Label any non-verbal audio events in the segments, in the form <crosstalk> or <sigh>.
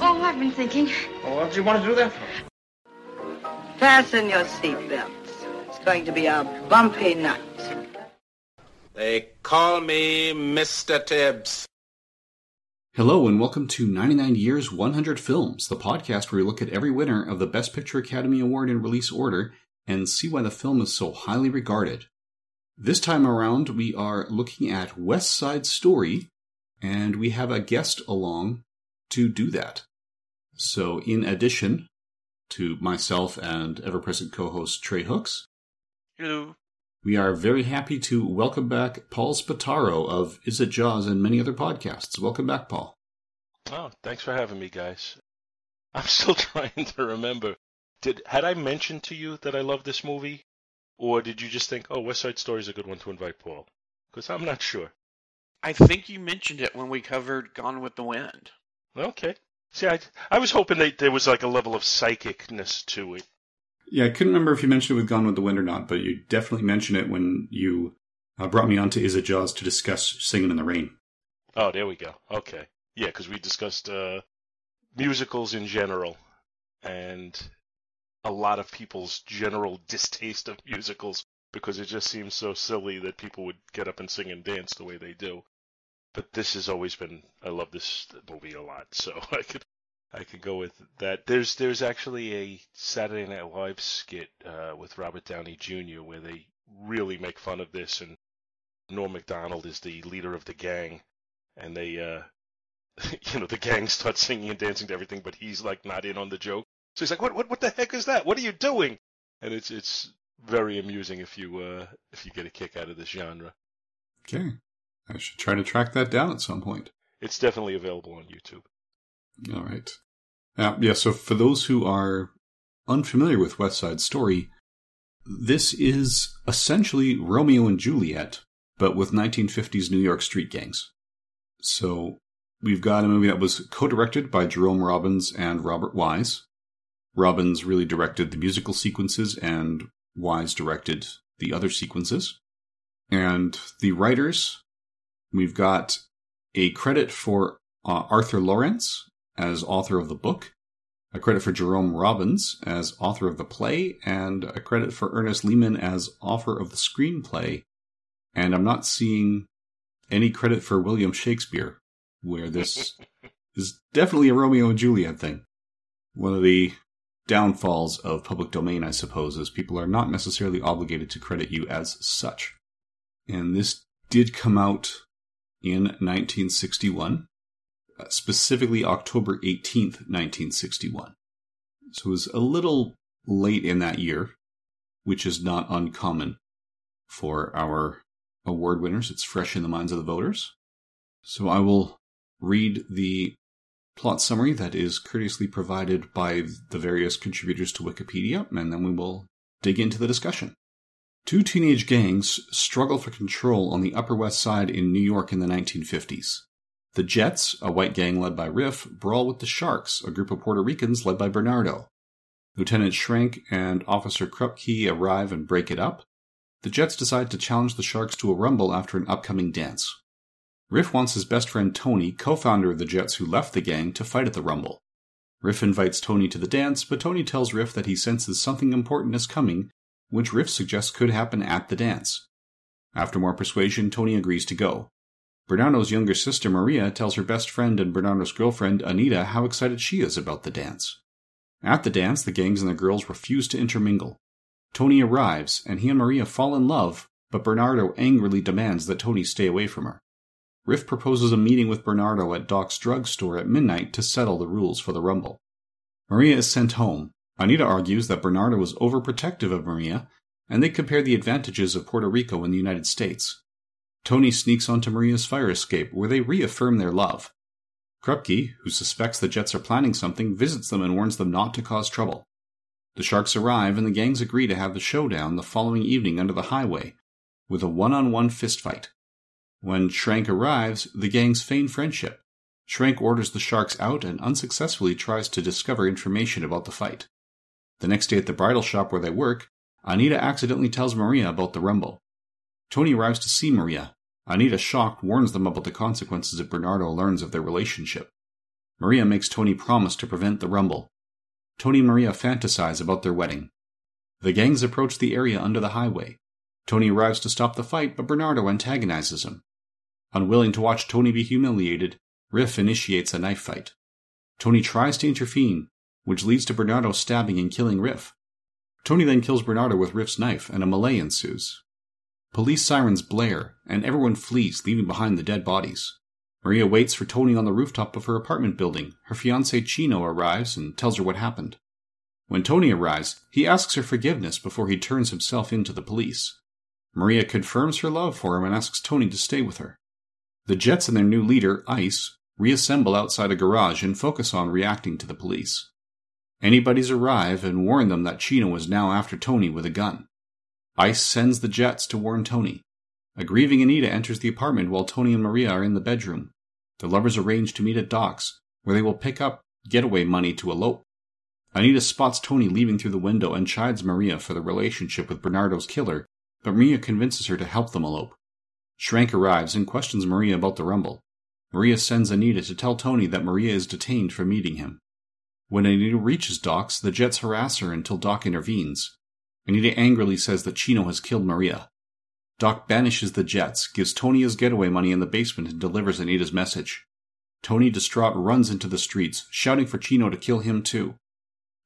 Oh, I've been thinking. Well, what do you want to do that for? Fasten your seatbelts. It's going to be a bumpy night. They call me Mr. Tibbs. Hello, and welcome to 99 Years, 100 Films, the podcast where we look at every winner of the Best Picture Academy Award in release order and see why the film is so highly regarded. This time around, we are looking at West Side Story, and we have a guest along to do that. So, in addition to myself and ever present co host Trey Hooks, Hello. we are very happy to welcome back Paul Spataro of Is It Jaws and many other podcasts. Welcome back, Paul. Oh, thanks for having me, guys. <laughs> I'm still <laughs> trying to remember. Did had I mentioned to you that I love this movie, or did you just think, "Oh, West Side Story is a good one to invite Paul"? Because I'm not sure. I think you mentioned it when we covered Gone with the Wind. Okay. See, I I was hoping that there was like a level of psychicness to it. Yeah, I couldn't remember if you mentioned it with Gone with the Wind or not, but you definitely mentioned it when you uh, brought me on to Is It Jaws to discuss Singing in the Rain. Oh, there we go. Okay. Yeah, because we discussed uh, musicals in general, and a lot of people's general <laughs> distaste of musicals because it just seems so silly that people would get up and sing and dance the way they do. But this has always been I love this movie a lot, so <laughs> I could I could go with that. There's there's actually a Saturday Night Live skit uh, with Robert Downey Jr. where they really make fun of this, and Norm Macdonald is the leader of the gang, and they uh, <laughs> you know the gang starts singing and dancing to everything, but he's like not in on the joke. So he's like, "What what what the heck is that? What are you doing?" And it's it's very amusing if you uh, if you get a kick out of this genre. Okay. I should try to track that down at some point. It's definitely available on YouTube. All right. Uh, yeah, so for those who are unfamiliar with West Side Story, this is essentially Romeo and Juliet, but with 1950s New York street gangs. So we've got a movie that was co directed by Jerome Robbins and Robert Wise. Robbins really directed the musical sequences, and Wise directed the other sequences. And the writers We've got a credit for uh, Arthur Laurents as author of the book, a credit for Jerome Robbins as author of the play, and a credit for Ernest Lehman as author of the screenplay. And I'm not seeing any credit for William Shakespeare, where this <laughs> is definitely a Romeo and Juliet thing. One of the downfalls of public domain, I suppose, is people are not necessarily obligated to credit you as such. And this did come out in 1961, uh, specifically October 18th, 1961. So it was a little late in that year, which is not uncommon for our award winners. It's fresh in the minds of the voters. So I will read the plot summary that is courteously provided by the various contributors to Wikipedia, and then we will dig into the discussion. Two teenage gangs struggle for control on the Upper West Side in New York in the 1950s. The Jets, a white gang led by Riff, brawl with the Sharks, a group of Puerto Ricans led by Bernardo. Lieutenant Schrank and Officer Krupke arrive and break it up. The Jets decide to challenge the Sharks to a rumble after an upcoming dance. Riff wants his best friend Tony, co founder of the Jets who left the gang, to fight at the rumble. Riff invites Tony to the dance, but Tony tells Riff that he senses something important is coming which Riff suggests could happen at the dance. After more persuasion, Tony agrees to go. Bernardo's younger sister Maria tells her best friend and Bernardo's girlfriend Anita how excited she is about the dance. At the dance, the gangs and the girls refuse to intermingle. Tony arrives, and he and Maria fall in love, but Bernardo angrily demands that Tony stay away from her. Riff proposes a meeting with Bernardo at Doc's drugstore at midnight to settle the rules for the Rumble. Maria is sent home, Anita argues that Bernardo was overprotective of Maria, and they compare the advantages of Puerto Rico and the United States. Tony sneaks onto Maria's fire escape, where they reaffirm their love. Krupke, who suspects the Jets are planning something, visits them and warns them not to cause trouble. The Sharks arrive and the gangs agree to have the showdown the following evening under the highway, with a one on one fistfight. When Schrank arrives, the gangs feign friendship. Schrank orders the Sharks out and unsuccessfully tries to discover information about the fight. The next day at the bridal shop where they work, Anita accidentally tells Maria about the rumble. Tony arrives to see Maria. Anita, shocked, warns them about the consequences if Bernardo learns of their relationship. Maria makes Tony promise to prevent the rumble. Tony and Maria fantasize about their wedding. The gangs approach the area under the highway. Tony arrives to stop the fight, but Bernardo antagonizes him. Unwilling to watch Tony be humiliated, Riff initiates a knife fight. Tony tries to intervene, which leads to Bernardo stabbing and killing Riff. Tony then kills Bernardo with Riff's knife, and a melee ensues. Police sirens blare, and everyone flees, leaving behind the dead bodies. Maria waits for Tony on the rooftop of her apartment building. Her fiance Chino arrives and tells her what happened. When Tony arrives, he asks her forgiveness before he turns himself in to the police. Maria confirms her love for him and asks Tony to stay with her. The Jets and their new leader, Ice, reassemble outside a garage and focus on reacting to the police. Anybody's arrive and warn them that Chino is now after Tony with a gun. Ice sends the Jets to warn Tony. A grieving Anita enters the apartment while Tony and Maria are in the bedroom. The lovers arrange to meet at docks, where they will pick up getaway money to elope. Anita spots Tony leaving through the window and chides Maria for the relationship with Bernardo's killer, but Maria convinces her to help them elope. Schrank arrives and questions Maria about the rumble. Maria sends Anita to tell Tony that Maria is detained for meeting him. When Anita reaches Doc's, the Jets harass her until Doc intervenes. Anita angrily says that Chino has killed Maria. Doc banishes the Jets, gives Tony his getaway money in the basement, and delivers Anita's message. Tony, distraught, runs into the streets, shouting for Chino to kill him too.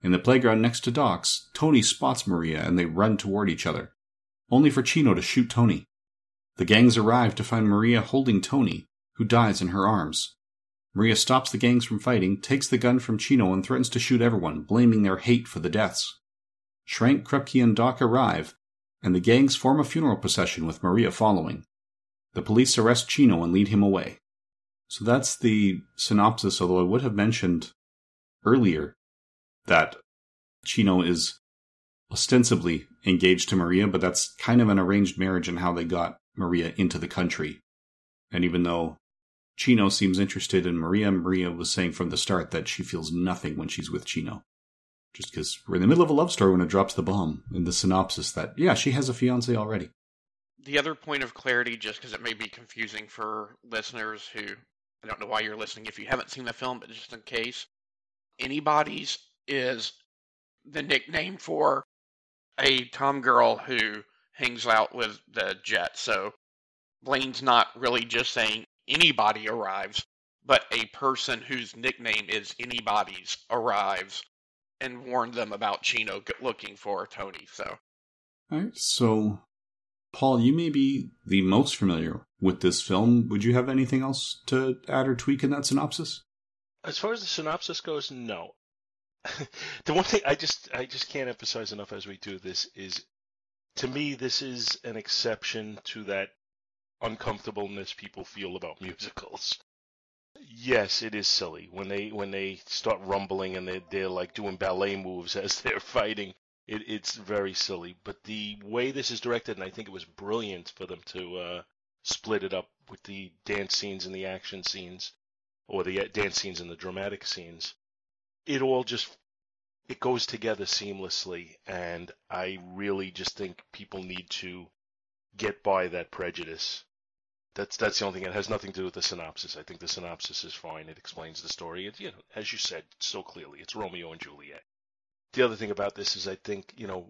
In the playground next to Doc's, Tony spots Maria and they run toward each other, only for Chino to shoot Tony. The gangs arrive to find Maria holding Tony, who dies in her arms. Maria stops the gangs from fighting, takes the gun from Chino, and threatens to shoot everyone, blaming their hate for the deaths. Schrank, Krupke, and Doc arrive, and the gangs form a funeral procession with Maria following. The police arrest Chino and lead him away. So that's the synopsis, although I would have mentioned earlier that Chino is ostensibly engaged to Maria, but that's kind of an arranged marriage and how they got Maria into the country. And even though Chino seems interested in Maria. Maria was saying from the start that she feels nothing when she's with Chino. Just because we're in the middle of a love story when it drops the bomb in the synopsis that, yeah, she has a fiance already. The other point of clarity, just because it may be confusing for listeners who I don't know why you're listening if you haven't seen the film, but just in case, anybody's is the nickname for a Tom girl who hangs out with the jet. So Blaine's not really just saying anybody arrives, but a person whose nickname is anybody's arrives and warned them about Chino looking for Tony. So, all right. So, Paul, you may be the most familiar with this film. Would you have anything else to add or tweak in that synopsis? As far as the synopsis goes, no. <laughs> the one thing I just I just can't emphasize enough as we do this is to me this is an exception to that uncomfortableness people feel about musicals. Yes, it is silly when they when they start rumbling and they they're like doing ballet moves as <laughs> they're fighting. It, it's very silly, but the way this is directed, and I think it was brilliant for them to uh, split it up with the dance scenes and the action scenes, or the uh, dance scenes and the dramatic scenes. It all just it goes together seamlessly, and I really just think people need to get by that prejudice that's that's the only thing. It has nothing to do with the synopsis. I think the synopsis is fine. It explains the story. It, you know, as you said so clearly, it's Romeo and Juliet. The other thing about this is, I think, you know,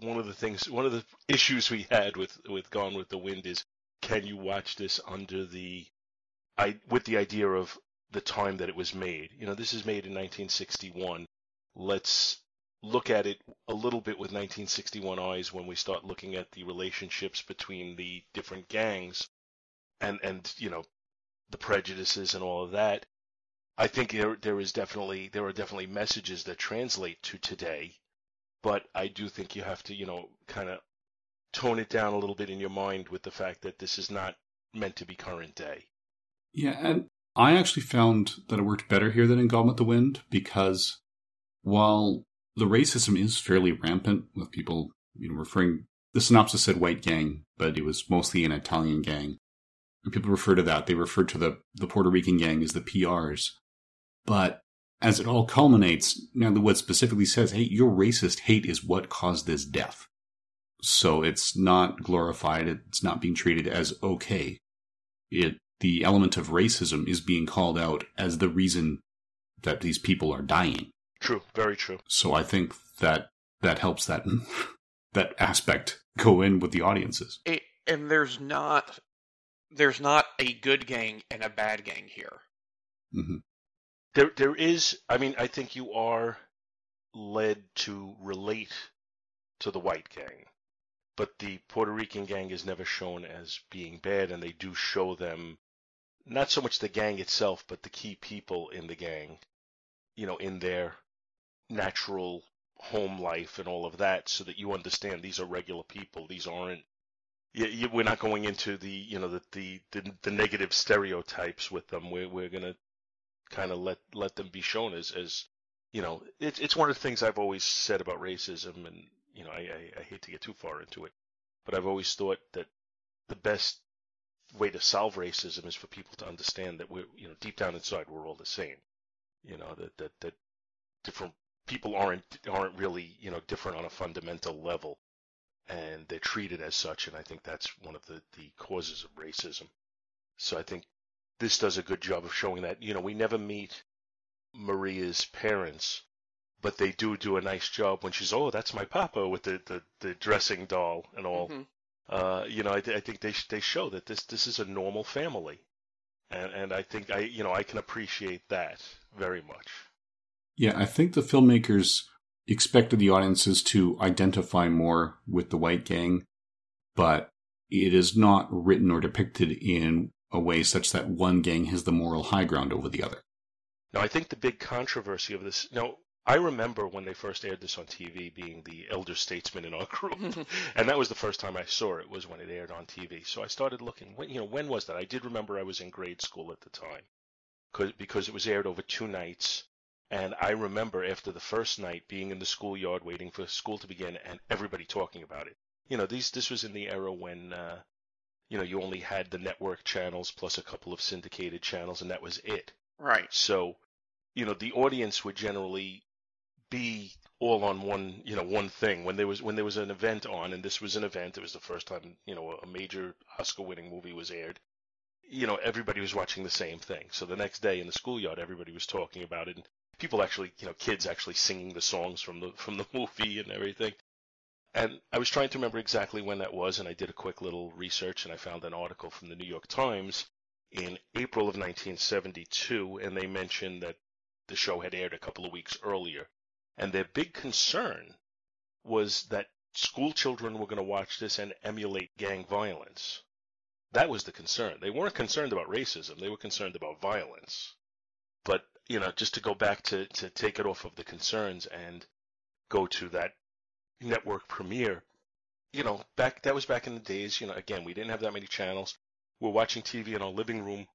one of the things, one of the issues we had with with Gone with the Wind is, can you watch this under the, I with the idea of the time that it was made? You know, this is made in 1961. Let's look at it a little bit with 1961 eyes when we start looking at the relationships between the different gangs and and you know the prejudices and all of that. I think there there is definitely there are definitely messages that translate to today, but I do think you have to you know kind of tone it down a little bit in your mind with the fact that this is not meant to be current day. Yeah, and I actually found that it worked better here than in Gone with the Wind because while the racism is fairly rampant with people, you know, referring the synopsis said white gang, but it was mostly an Italian gang. And people refer to that. They refer to the, the Puerto Rican gang as the PRs. But as it all culminates, Natalie Wood specifically says, hey, your racist hate is what caused this death. So it's not glorified. It's not being treated as okay. It, the element of racism is being called out as the reason that these people are dying. True. Very true. So I think that that helps that, <laughs> that aspect go in with the audiences. It, and there's not, there's not a good gang and a bad gang here. Mm-hmm. There, there is. I mean, I think you are led to relate to the white gang, but the Puerto Rican gang is never shown as being bad, and they do show them not so much the gang itself, but the key people in the gang, you know, in their natural home life and all of that, so that you understand these are regular people. These aren't. You, you, we're not going into the, you know, the the the, the negative stereotypes with them. We're we're gonna kind of let let them be shown as as you know it's it's one of the things I've always said about racism and you know I, I, I hate to get too far into it but I've always thought that the best way to solve racism is for people to understand that we're you know deep down inside we're all the same you know that that that different people aren't aren't really you know different on a fundamental level and they're treated as such and I think that's one of the the causes of racism so I think this does a good job of showing that. You know, we never meet Maria's parents, but they do do a nice job when she's, oh, that's my papa with the, the, the dressing doll and all. Mm-hmm. Uh, you know, I, I think they they show that this this is a normal family, and and I think I you know I can appreciate that very much. Yeah, I think the filmmakers expected the audiences to identify more with the white gang, but it is not written or depicted in a way such that one gang has the moral high ground over the other. Now, I think the big controversy of this. Now, I remember when they first aired this on TV, being the elder statesman in our group, <laughs> and that was the first time I saw it. Was when it aired on TV. So I started looking. When, you know, when was that? I did remember I was in grade school at the time, because because it was aired over two nights. And I remember after the first night being in the schoolyard waiting for school to begin and everybody talking about it. You know, these this was in the era when uh, you know, you only had the network channels plus a couple of syndicated channels, and that was it. Right. So, you know, the audience would generally be all on one, you know, one thing. When there was when there was an event on, and this was an event, it was the first time, you know, a major Oscar-winning movie was aired. You know, everybody was watching the same thing. So the next day in the schoolyard, everybody was talking about it, and people actually, you know, kids actually singing the songs from the from the <laughs> movie and everything. And I was trying to remember exactly when that was, and I did a quick little research, and I found an article from the New York Times in April of 1972, and they mentioned that the show had aired a couple of weeks earlier. And their big concern was that school children were going to watch this and emulate gang violence. That was the concern. They weren't concerned about racism, they were concerned about violence. But, you know, just to go back to, to take it off of the concerns and go to that network premiere, you know, back that was back in the days. You know, again, we didn't have that many channels. We're watching TV in our living room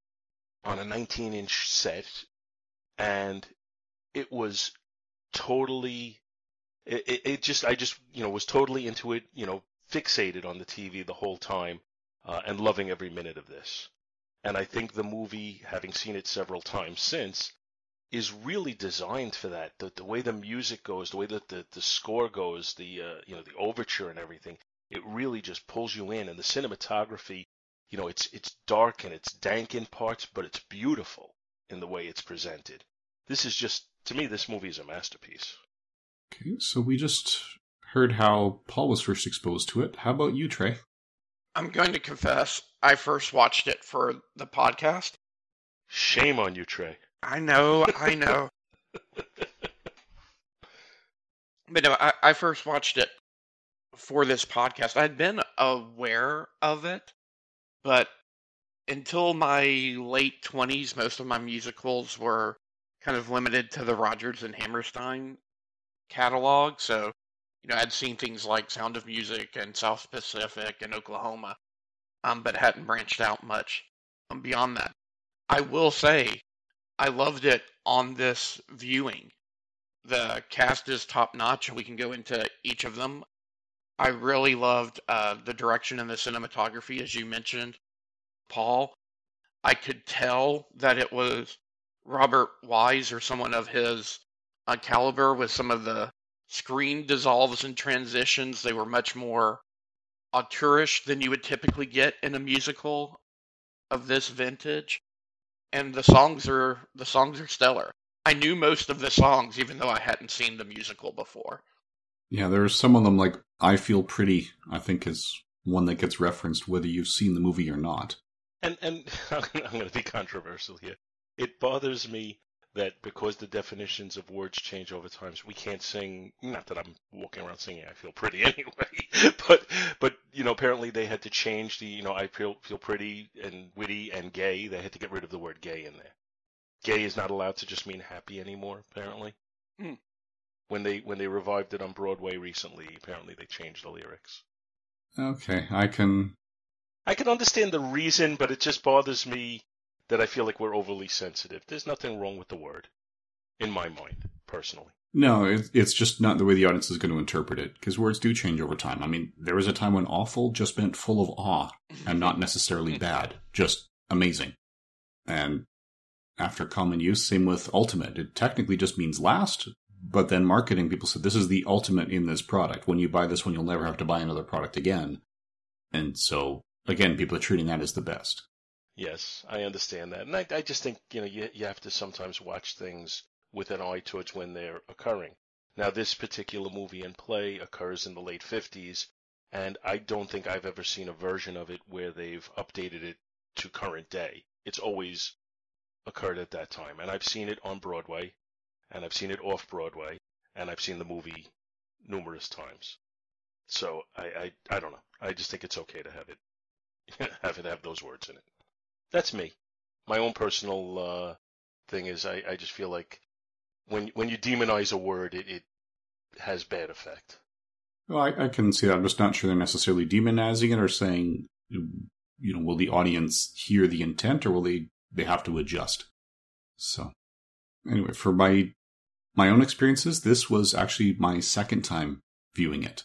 on a 19-inch set, and it was totally. It, it, it just I just you know was totally into it. You know, fixated on the TV the whole time, uh, and loving every minute of this. And I think the movie, having seen it several times since, is really designed for that. The, the way the music goes, the way that the, the score goes, the uh, you know the overture and everything, it really just pulls you in. And the cinematography, you know, it's it's dark and it's dank in parts, but it's beautiful in the way it's presented. This is just to me, this movie is a masterpiece. Okay, so we just heard how Paul was first exposed to it. How about you, Trey? I'm going to confess, I first watched it for the podcast. Shame on you, Trey. I know, I know. <laughs> but no, I, I first watched it for this podcast. I'd been aware of it, but until my late 20s, most of my musicals were kind of limited to the Rodgers and Hammerstein catalog. So, you know, I'd seen things like Sound of Music and South Pacific and Oklahoma, um, but hadn't branched out much beyond that. I will say, I loved it on this viewing. The cast is top notch. We can go into each of them. I really loved uh, the direction and the cinematography, as you mentioned, Paul. I could tell that it was Robert Wise or someone of his uh, caliber with some of the screen dissolves and transitions. They were much more auteurish than you would typically get in a musical of this vintage. And the songs are the songs are stellar. I knew most of the songs even though I hadn't seen the musical before. Yeah, there's some of them like I Feel Pretty, I think is one that gets referenced whether you've seen the movie or not. And and <laughs> I'm going to be controversial here. It bothers me that because the definitions of words change over time, we can't sing. Not that I'm walking around singing "I feel pretty" <laughs> anyway, but but you know, apparently they had to change the you know "I feel feel pretty" and "witty" and "gay." They had to get rid of the word "gay" in there. Gay is not allowed to just mean happy anymore. Apparently, Hmm. when they when they revived it on Broadway recently, apparently they changed the lyrics. Okay, I can. I can understand the reason, but it just bothers me that I feel like we're overly sensitive. There's nothing wrong with the word, in my mind, personally. No, it's just not the way the audience is going to interpret it because words do change over time. I mean, there was a time when awful just meant full of awe and not necessarily <laughs> bad, just amazing. And after common use, same with ultimate. It technically just means last, but then marketing people said this is the ultimate in this product. When you buy this one, you'll never have to buy another product again. And so, again, people are treating that as the best. Yes, I understand that, and I, I just think you know you you have to sometimes watch things with an eye towards when they're occurring. Now, this particular movie and play occurs in the late '50s, and I don't think I've ever seen a version of it where they've updated it to current day. It's always occurred at that time, and I've seen it on Broadway, and I've seen it off Broadway, and I've seen the movie numerous times. So I I, I don't know. I just think it's okay to have it <laughs> have it have those words in it. That's me. My own personal uh, thing is I, I just feel like when when you demonize a word, it, it has bad effect. Well, I, I can see that. I'm just not sure they're necessarily demonizing it or saying, you know, will the audience hear the intent or will they they have to adjust? So, anyway, for my my own experiences, this was actually my second time viewing it.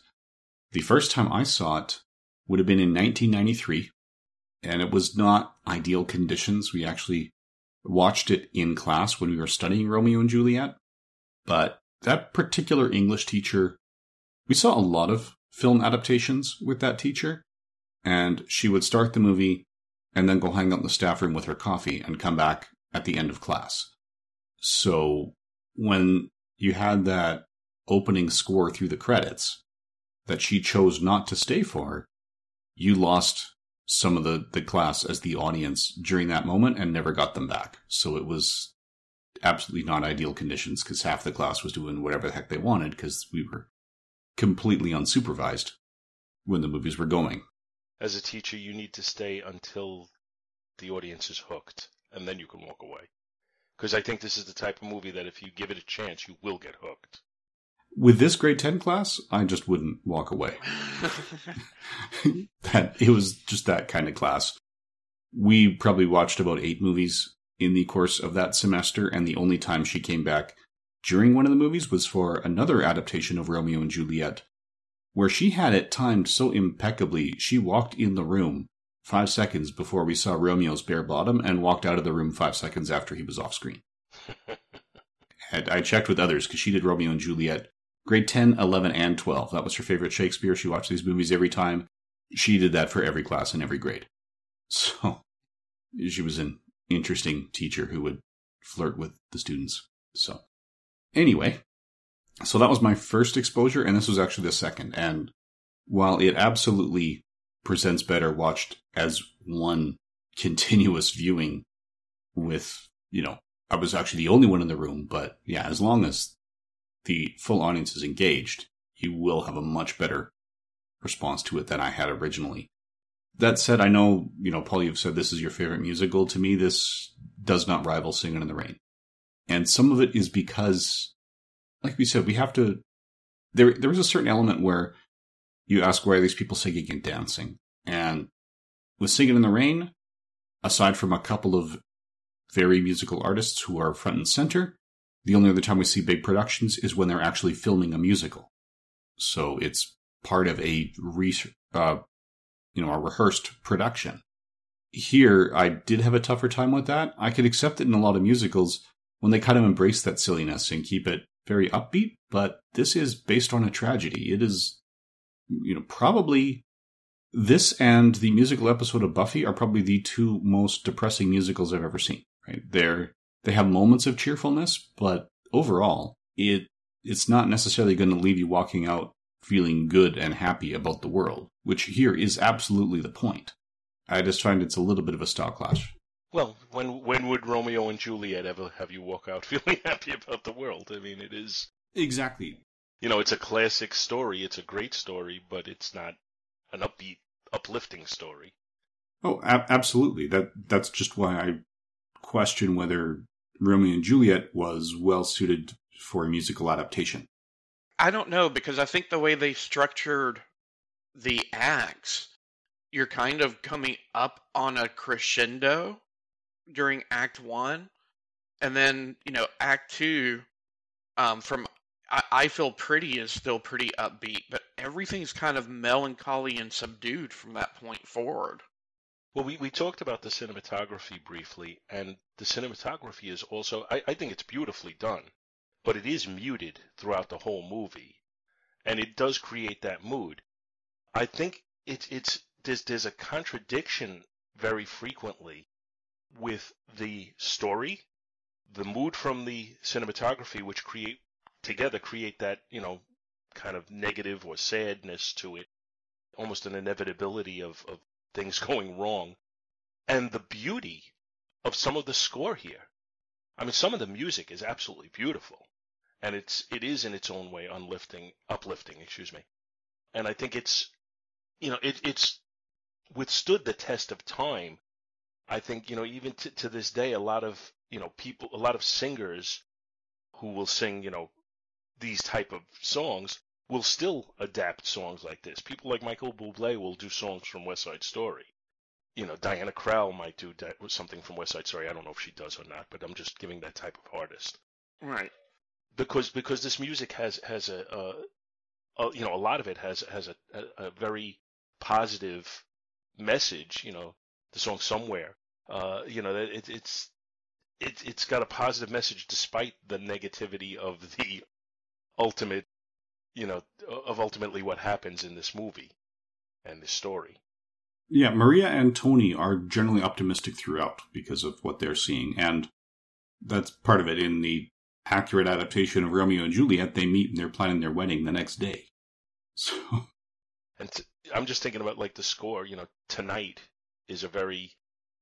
The first time I saw it would have been in 1993, and it was not ideal conditions. We actually watched it in class when we were studying Romeo and Juliet, but that particular English teacher, we saw a lot of film adaptations with that teacher, and she would start the movie and then go hang out in the staff room with her coffee and come back at the end of class. So when you had that opening score through the credits that she chose not to stay for, you lost some of the, the class as the audience during that moment and never got them back. So it was absolutely not ideal conditions because half the class was doing whatever the heck they wanted because we were completely unsupervised when the movies were going. As a teacher, you need to stay until the audience is hooked, and then you can walk away. Because I think this is the type of movie that if you give it a chance, you will get hooked. With this grade 10 class, I just wouldn't walk away. <laughs> that it was just that kind of class. We probably watched about 8 movies in the course of that semester and the only time she came back during one of the movies was for another adaptation of Romeo and Juliet where she had it timed so impeccably she walked in the room 5 seconds before we saw Romeo's bare bottom and walked out of the room 5 seconds after he was off screen. <laughs> and I checked with others cuz she did Romeo and Juliet grade 10, 11, and 12. That was her favorite Shakespeare. She watched these movies every time. She did that for every class in every grade. <laughs> So she was an interesting teacher who would flirt with the students. So anyway, so that was my first exposure, and this was actually the second. And while it absolutely presents better watched as one <laughs> continuous viewing with, you know, I was actually the only one in the room, but yeah, as long as the full audience is engaged, you will have a much better response to it than I had originally. That said, I know, you know, Paul, you've said this is your favorite musical. To me, this does not rival Singing in the Rain. And some of it is because, like we said, we have to, there, there is a certain element where you ask why are these people singing and dancing? And with Singing in the Rain, aside from a couple of very musical artists who are front and center. The only other time we see big productions is when they're actually filming a musical. So it's part of a re- uh, you know, a rehearsed production. Here, I did have a tougher time with that. I could accept it in a lot of musicals when they kind of embrace that silliness and keep it very upbeat, but this is based on a tragedy. It is, you know, probably this and the musical episode of Buffy are probably the two most depressing musicals I've ever seen. Right? They're they have moments of cheerfulness, but overall, it it's not necessarily going to leave you walking out feeling good and happy about the world, which here is absolutely the point. I just find it's a little bit of a style clash. Well, when when would Romeo and Juliet ever have you walk out <laughs> feeling happy about the world? I mean, it is exactly. You know, it's a classic story. It's a great story, but it's not an upbeat, uplifting story. Oh, a- absolutely. That that's just why I question whether Romeo and Juliet was well suited for a musical adaptation. I don't know because I think the way they structured the acts, you're kind of coming up on a crescendo during Act One, and then you know Act Two, um, from I, I feel pretty is still pretty upbeat, but everything's kind of melancholy and subdued from that point forward. Well, we, we talked about the cinematography briefly, and the cinematography is also, I, I think it's beautifully done, but it is muted throughout the whole movie, and it does create that mood. I think it's, it's, there's, there's a contradiction very frequently with the story, the mood from the cinematography, which create together create that, you know, kind of negative or sadness to it, almost an inevitability of, of things <laughs> going wrong, and the beauty of some of the score here. I mean, some of the music is absolutely beautiful, and it's it is in its own way uplifting, uplifting, excuse me. And I think it's, you know, it, it's withstood the test of time. I think you know even to, to this day, a lot of you know people, a lot of singers who will sing you know these type of songs will still adapt songs like this. People like Michael Bublé will do songs from West Side Story. You know, Diana Krall might do something from West Side Story. I don't know if she does or not, but I'm just giving that type of artist. Right. Because because this music has has a, a, a you know a lot of it has has a, a, a, very positive message. You know, the song Somewhere. Uh, you know, it, it's it, it's got a positive message despite the negativity of the ultimate you know, of ultimately what happens in this movie and this story. Yeah, Maria and Tony are generally optimistic throughout because of what they're seeing, and that's part of it. In the accurate adaptation of Romeo and Juliet, they meet and they're planning their wedding the next day. <laughs> So, and t- I'm just thinking about like the score. You know, tonight is a very,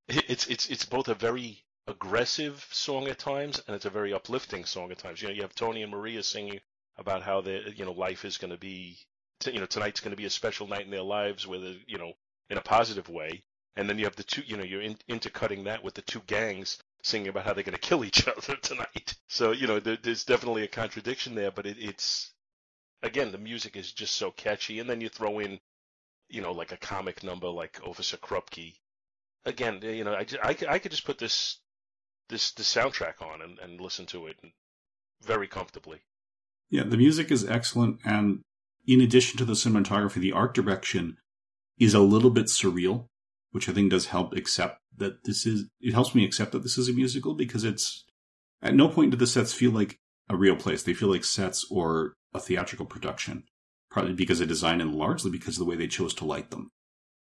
it's it's it's both a very aggressive song at times and it's a very uplifting song at times. You know, you have Tony and Maria singing about how the you know life is going to be you know tonight's going to be a special night in their lives with a you know in a positive way. And then you have the two you know you're in, intercutting that with the two gangs singing about how they're going to kill each <laughs> other tonight. So you know there, there's definitely a contradiction there but it, it's again the music is just so catchy. And then you throw in you know like a comic number like officer krupke. Again you know i, I, I could just put this this the soundtrack on and, and listen to it very comfortably yeah, the music is excellent, and in addition to the cinematography, the art direction is a little bit surreal, which I think does help accept that this is. It helps me accept that this is a musical because it's at no point do the sets feel like a real place. They feel like sets or a theatrical production, partly because of design and largely because of the way they chose to light them.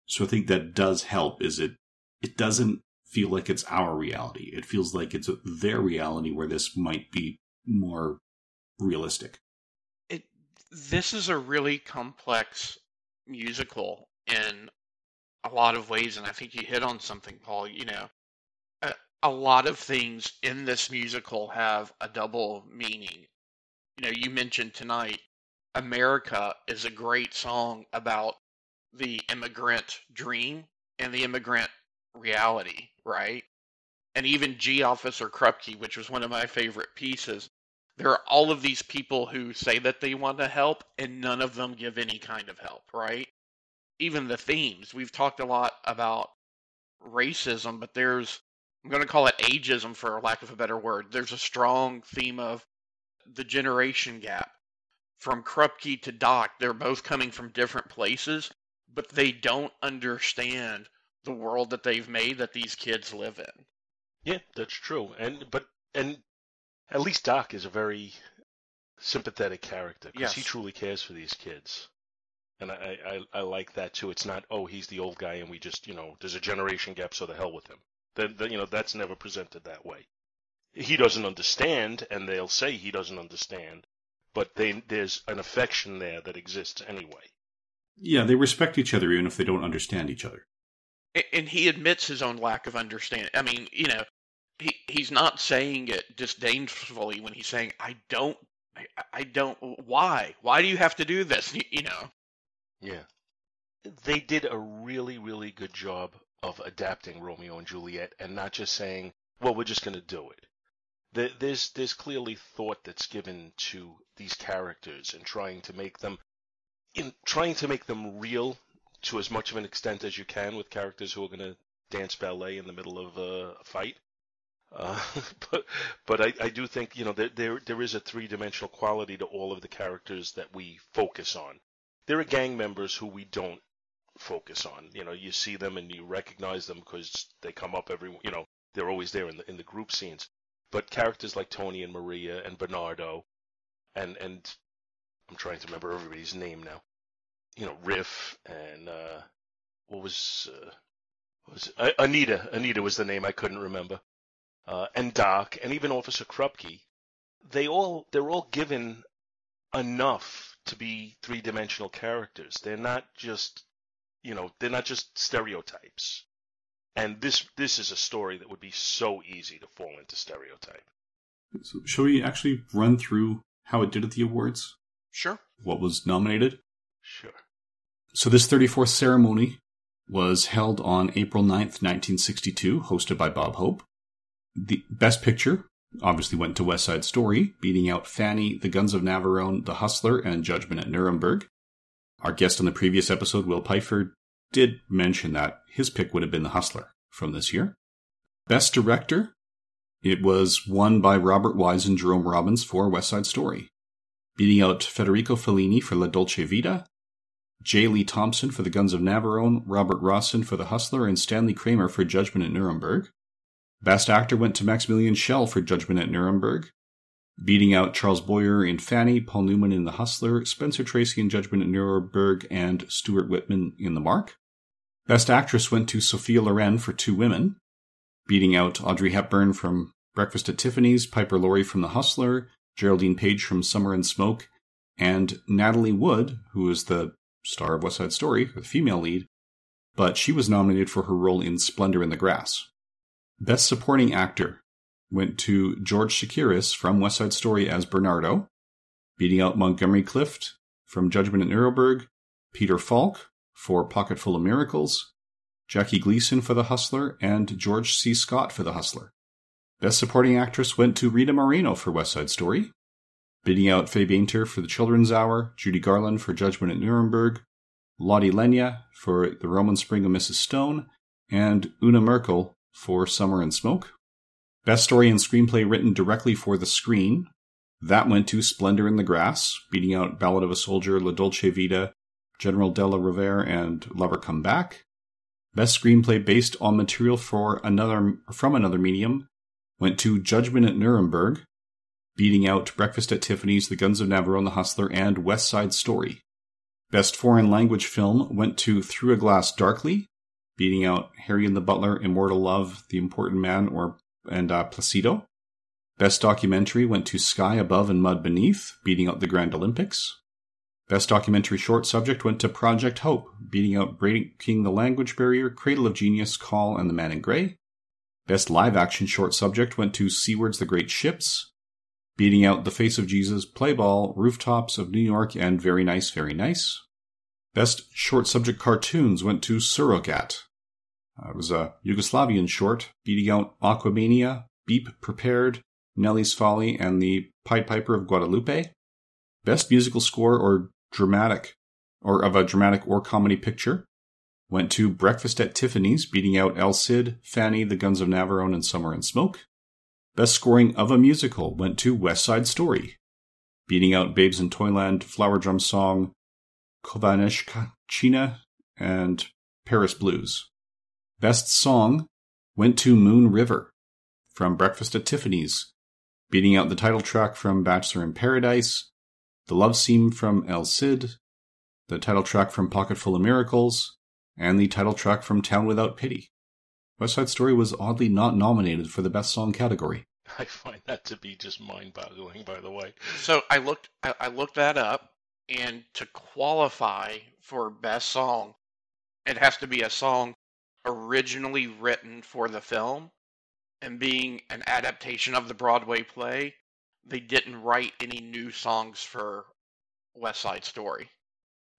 So I think that does help. Is it? It doesn't feel like it's our reality. It feels like it's their reality where this might be more realistic. It this is a really complex musical in a lot of ways, and I think you hit on something, Paul. You know, a, a lot of things in this musical have a double meaning. You know, you mentioned tonight, America is a great song about the immigrant dream and the immigrant reality, right? And even Gee Officer Krupke, which was one of my favorite pieces, there are all of these people who say that they want to help and none of them give any kind of help, right? Even the themes. We've talked a lot about racism, but there's I'm going to call it ageism for lack of a better word. There's a strong theme of the generation gap. From Krupke to Doc, they're both coming from different places, but they don't understand the world that they've made that these kids live in. Yeah, that's true. And but and at least Doc is a very sympathetic character because Yes. he truly cares for these kids. And I, I, I like that too. It's not, oh, he's the old guy and we just, you know, there's a generation gap, so the hell with him. Then, then you know, that's never presented that way. He doesn't understand, and they'll say he doesn't understand, but they, there's an affection there that exists anyway. Yeah, they respect each other even if they don't understand each other. And he admits his own lack of understanding. I mean, you know, he he's not saying it disdainfully when he's saying, "I don't, I, I don't. Why? Why do you have to do this?" You, <laughs> you know. Yeah. They did a really, really good job of adapting Romeo and Juliet and not just saying, well, we're just going to do it. There- There's, there's clearly thought that's given to these characters and trying to make them, in trying to make them real to as much of an extent as you can with characters who are going to dance ballet in the middle of a fight. Uh, <laughs> but but I, I do think you know there, there there is a three dimensional quality to all of the characters that we focus on there are gang members who we don't focus on. You know, you see them and you recognize them because they come up every, you know, they're always there in the in the group scenes. But characters like Tony and Maria and Bernardo, and and I'm trying to remember everybody's name now. You know, Riff and uh, what was uh, what was it? Anita? Anita was the name I couldn't remember. Uh, and Doc and even Officer Krupke, they all they're all given enough to be three-dimensional characters. They're not just, you know, they're not just stereotypes. And this this is a story that would be so easy to fall into stereotype. So shall we actually run through how it did at the awards? Sure. What was nominated? Sure. So this 34th ceremony was held on April 9th, 1962, hosted by Bob Hope. The Best Picture obviously went to West Side Story, beating out Fanny, The Guns of Navarone, The Hustler, and Judgment at Nuremberg. Our guest on the previous episode, Will Pfeiffer, did mention that his pick would have been The Hustler from this year. Best Director, it was won by Robert Wise and Jerome Robbins for West Side Story, beating out Federico Fellini for La Dolce Vita, J. Lee Thompson for The Guns of Navarone, Robert Rossen for The Hustler, and Stanley Kramer for Judgment at Nuremberg. Best Actor went to Maximilian Schell for Judgment at Nuremberg, beating out Charles Boyer in Fanny, Paul Newman in The Hustler, Spencer Tracy in Judgment at Nuremberg, and Stuart Whitman in The Mark. Best Actress went to Sophia Loren for Two Women, beating out Audrey Hepburn from Breakfast at Tiffany's, Piper Laurie from The Hustler, Geraldine Page from Summer and Smoke, and Natalie Wood, who is the star of West Side Story, the female lead, but she was nominated for her role in Splendor in the Grass. Best Supporting Actor went to George Chakiris from West Side Story as Bernardo, beating out Montgomery Clift from Judgment at Nuremberg, Peter Falk for Pocketful of Miracles, Jackie Gleason for The Hustler, and George C. Scott for The Hustler. Best Supporting Actress went to Rita Moreno for West Side Story, beating out Faye Bainter for The Children's Hour, Judy Garland for Judgment at Nuremberg, Lotte Lenya for The Roman Spring of Mrs. Stone, and Una Merkel for Summer and Smoke. Best Story and Screenplay written directly for the screen. That went to Splendor in the Grass, beating out Ballad of a Soldier, La Dolce Vita, General Della Rovere, and Lover Come Back. Best Screenplay based on material for another from another medium went to Judgment at Nuremberg, beating out Breakfast at Tiffany's, The Guns of Navarone, The Hustler, and West Side Story. Best Foreign Language Film went to Through a Glass Darkly, beating out Harry and the Butler, Immortal Love, The Important Man, or and uh, Placido. Best Documentary went to Sky Above and Mud Beneath, beating out The Grand Olympics. Best Documentary Short Subject went to Project Hope, beating out Breaking the Language Barrier, Cradle of Genius, Kahl, and The Man in Grey. Best Live Action Short Subject went to Seaward's The Great Ships, beating out The Face of Jesus, Play Ball, Rooftops of New York, and Very Nice, Very Nice. Best Short Subject Cartoons went to Surrogat. Uh, it was a Yugoslavian short, beating out Aquamania, Beep Prepared, Nelly's Folly, and The Pied Piper of Guadalupe. Best Musical Score or Dramatic, or of a dramatic or comedy picture, went to Breakfast at Tiffany's, beating out El Cid, Fanny, The Guns of Navarone, and Summer and Smoke. Best scoring of a musical went to West Side Story, beating out Babes in Toyland, Flower Drum Song, Kovaneshka China, and Paris Blues. Best song went to Moon River from Breakfast at Tiffany's, beating out the title track from Bachelor in Paradise, the love scene from El Cid, the title track from Pocketful of Miracles, and the title track from Town Without Pity. West Side Story was oddly not nominated for the Best Song category. <laughs> I find that to be just mind-boggling, by the way. So I looked, I, I looked that up, and to qualify for best song, it has to be a song originally written for the film, and being an adaptation of the Broadway play, they didn't write any new songs for West Side Story.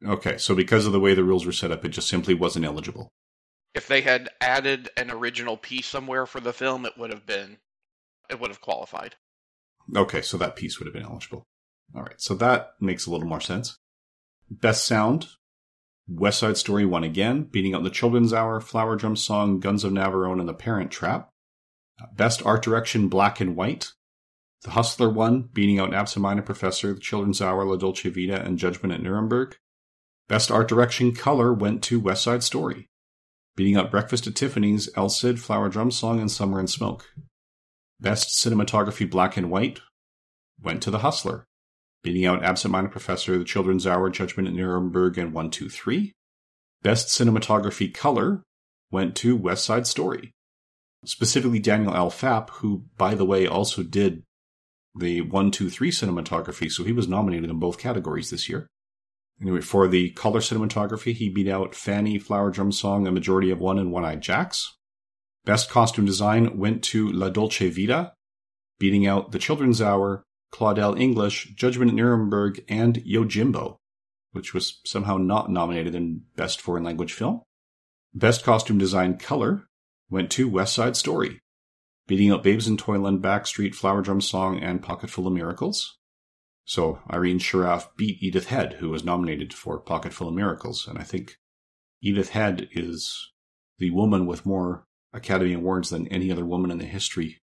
Okay, so because of the way the rules were set up, it just simply wasn't eligible. If they had added an original piece somewhere for the film, it would have been, it would have qualified. Okay, so that piece would have been eligible. All right, so that makes a little more sense. Best sound, West Side Story won again, beating out The Children's Hour, Flower Drum Song, Guns of Navarone, and The Parent Trap. Uh, best art direction, Black and White. The Hustler won, beating out Absent Minded Professor, The Children's Hour, La Dolce Vita, and Judgment at Nuremberg. Best art direction, Color went to West Side Story, beating out Breakfast at Tiffany's, El Cid, Flower Drum Song, and Summer and Smoke. Best cinematography, Black and White, went to The Hustler, beating out Absent Minded Professor, The Children's Hour, Judgment at Nuremberg, and 123. Best cinematography, Color, went to West Side Story, specifically Daniel L. Fapp, who, by the way, also did the 123 cinematography, so he was nominated in both categories this year. Anyway, for the color cinematography, he beat out Fanny, Flower Drum Song, A Majority of One, and One Eyed Jacks. Best costume design went to La Dolce Vita, beating out The Children's Hour, Claudelle Inglish, Judgment at Nuremberg, and Yojimbo, which was somehow not nominated in Best Foreign Language Film. Best costume design color went to West Side Story, beating out Babes in Toyland, Backstreet, Flower Drum Song, and Pocketful of Miracles. So Irene Sharaff beat Edith Head, who was nominated for Pocketful of Miracles, and I think Edith Head is the woman with more Academy Awards than any other woman in the history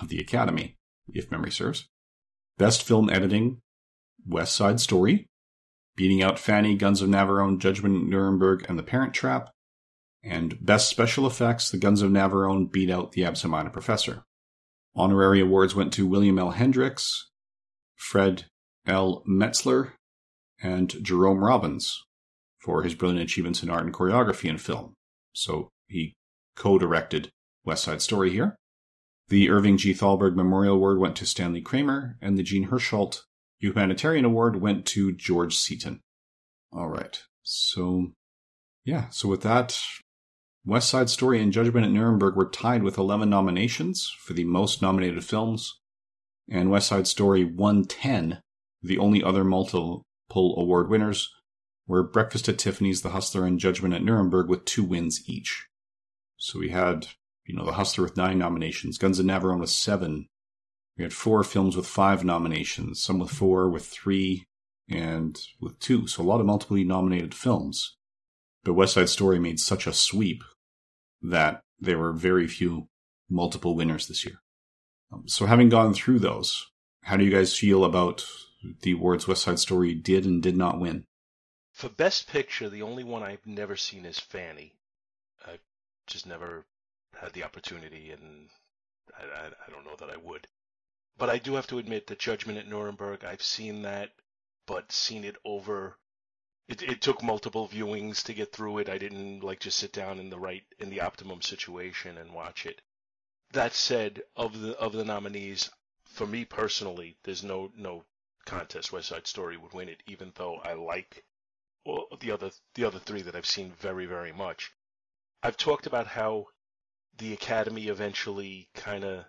of the Academy, if memory serves. Best Film Editing, West Side Story, beating out Fanny, Guns of Navarone, Judgment Nuremberg, and The Parent Trap. And Best Special Effects, The Guns of Navarone beat out The Absent Minded Professor. Honorary awards went to William L. Hendricks, Fred L. Metzler, and Jerome Robbins for his brilliant achievements in art and choreography in film. So he co directed West Side Story here. The Irving G. Thalberg Memorial Award went to Stanley Kramer, and the Jean Hersholt Humanitarian Award went to George Seaton. All right. So, yeah. So with that, West Side Story and Judgment at Nuremberg were tied with 11 nominations for the most nominated films, and West Side Story won 10. The only other multiple award winners were Breakfast at Tiffany's, The Hustler, and Judgment at Nuremberg with two wins each. So we had, you know, The Hustler with nine nominations, Guns of Navarone with seven. We had four films with five nominations, some with four, with three, and with two. So a lot of multiply nominated films. But West Side Story made such a sweep that there were very few multiple winners this year. Um, so having gone through those, how do you guys feel about the awards West Side Story did and did not win? For Best Picture, the only one I've never seen is Fanny. I've just never had the opportunity, and I, I, I don't know that I would. But I do have to admit that Judgment at Nuremberg, I've seen that, but seen it over. It, it took multiple viewings to get through it. I didn't like just sit down in the right in the optimum situation and watch it. That said, of the of the nominees, for me personally, there's no no contest. West Side Story would win it, even though I like well, the other the other three that I've seen very very much. I've talked about how the Academy eventually kind of,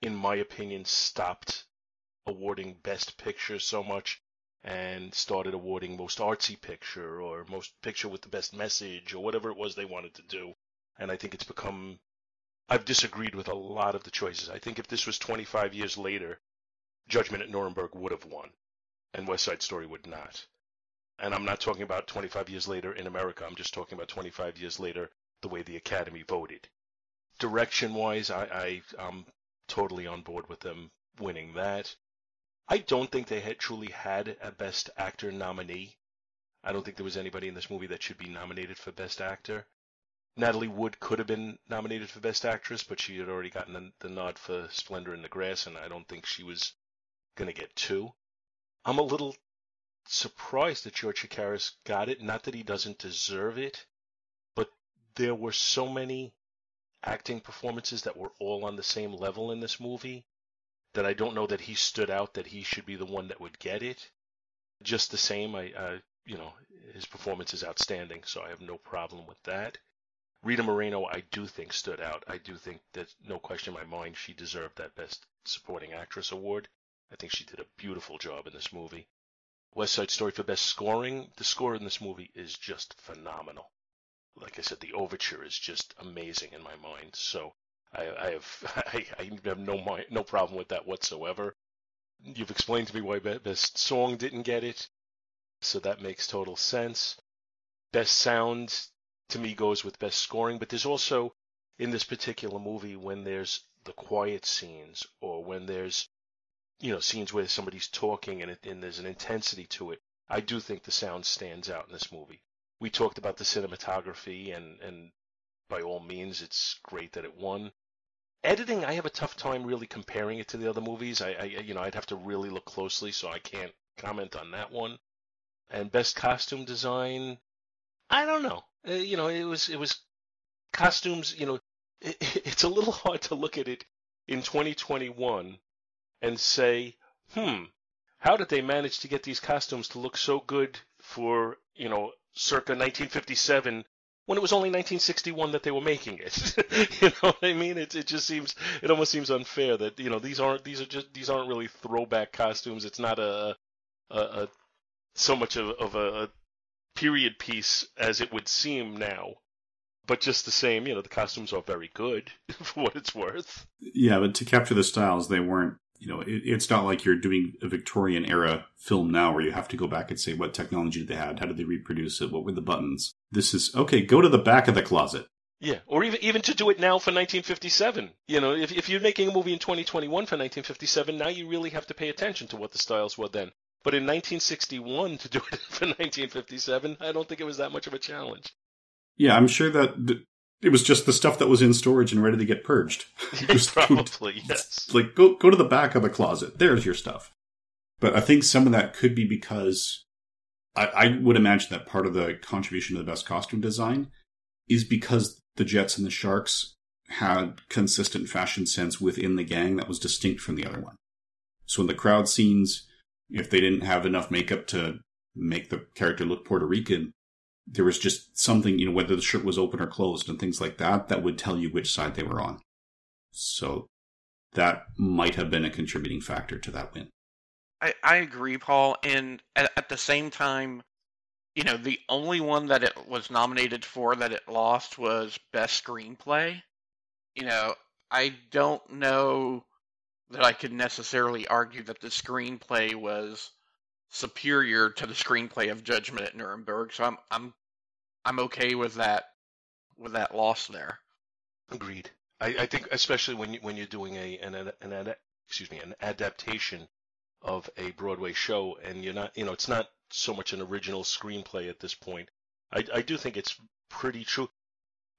in my opinion, stopped awarding Best Picture so much and started awarding most artsy picture or most picture with the best message or whatever it was they wanted to do. And I think it's become I've disagreed with a lot of the choices. I think if this was 25 years later, Judgment at Nuremberg would have won, and West Side Story would not. And I'm not talking about 25 years later in America. I'm just talking about 25 years later, the way the Academy voted. Direction wise, I, I, I'm totally on board with them winning that. I don't think they had truly had a Best Actor nominee. I don't think there was anybody in this movie that should be nominated for Best Actor. Natalie Wood could have been nominated for Best Actress, but she had already gotten the, the nod for Splendor in the Grass, and I don't think she was going to get two. I'm a little surprised that George Chakiris got it. Not that he doesn't deserve it, but there were so many acting performances that were all on the same level in this movie that I don't know that he stood out that he should be the one that would get it. Just the same, I, you know, his performance is outstanding, so I have no problem with that. Rita Moreno, I do think stood out. I do think that no question in my mind she deserved that Best Supporting Actress award. I think she did a beautiful job in this movie. West Side Story for Best Scoring. The score in this movie is just phenomenal. Like I said, the overture is just amazing in my mind. So I, I have <laughs> I, I, have no mind, no problem with that whatsoever. You've explained to me why Best Song didn't get it, so that makes total sense. Best Sound to me goes with Best Scoring, but there's also in this particular movie when there's the quiet scenes or when there's you know scenes where somebody's talking and, it, and there's an intensity to it. I do think the sound stands out in this movie. We talked about the cinematography and and by all means it's great that it won editing, I have a tough time really comparing it to the other movies. I, I, you know, I'd have to really look closely, so I can't comment on that one. And best costume design, I don't know. Uh, you know, it was it was costumes. You know, <laughs> it, it's a little hard to look at it in 2021 and say, hmm, how did they manage to get these costumes to look so good for you know circa 1957 when it was only 1961 that they were making it. <laughs> you know what I mean? It it just seems it almost seems unfair that you know these aren't these are just these aren't really throwback costumes. It's not a a, a so much of, of a, a period piece as it would seem now. But just the same, you know, the costumes are very good <laughs> for what it's worth. Yeah, but to capture the styles, they weren't you know, it, it's not like you're doing a Victorian era film now where you have to go back and say what technology they had, how did they reproduce it, what were the buttons. This is okay. Go to the back of the closet. Yeah, or even even to do it now for 1957. You know, if if you're making a movie in 2021 for 1957, now you really have to pay attention to what the styles were then. But in 1961 to do it <laughs> for 1957, I don't think it was that much of a challenge. Yeah, I'm sure that it was just the stuff that was in storage and ready to get purged. <laughs> just Probably, yes. Like go go to the back of the closet. There's your stuff. But I think some of that could be because I, I would imagine that part of the contribution to the best costume design is because the Jets and the Sharks had consistent fashion sense within the gang that was distinct from the other one. So in the crowd scenes, if they didn't have enough makeup to make the character look Puerto Rican, there was just something, you know, whether the shirt was open or closed and things like that, that would tell you which side they were on. So that might have been a contributing factor to that win. I, I agree, Paul. And at, at the same time, you know, the only one that it was nominated for that it lost was Best Screenplay. You know, I don't know that I could necessarily argue that the screenplay was superior to the screenplay of Judgment at Nuremberg. So I'm I'm I'm okay with that with that loss there. Agreed. I, I think especially when you when you're doing a an, an, an excuse me an adaptation of a Broadway show and you're not you know it's not so much an original screenplay at this point. I I do think it's pretty true.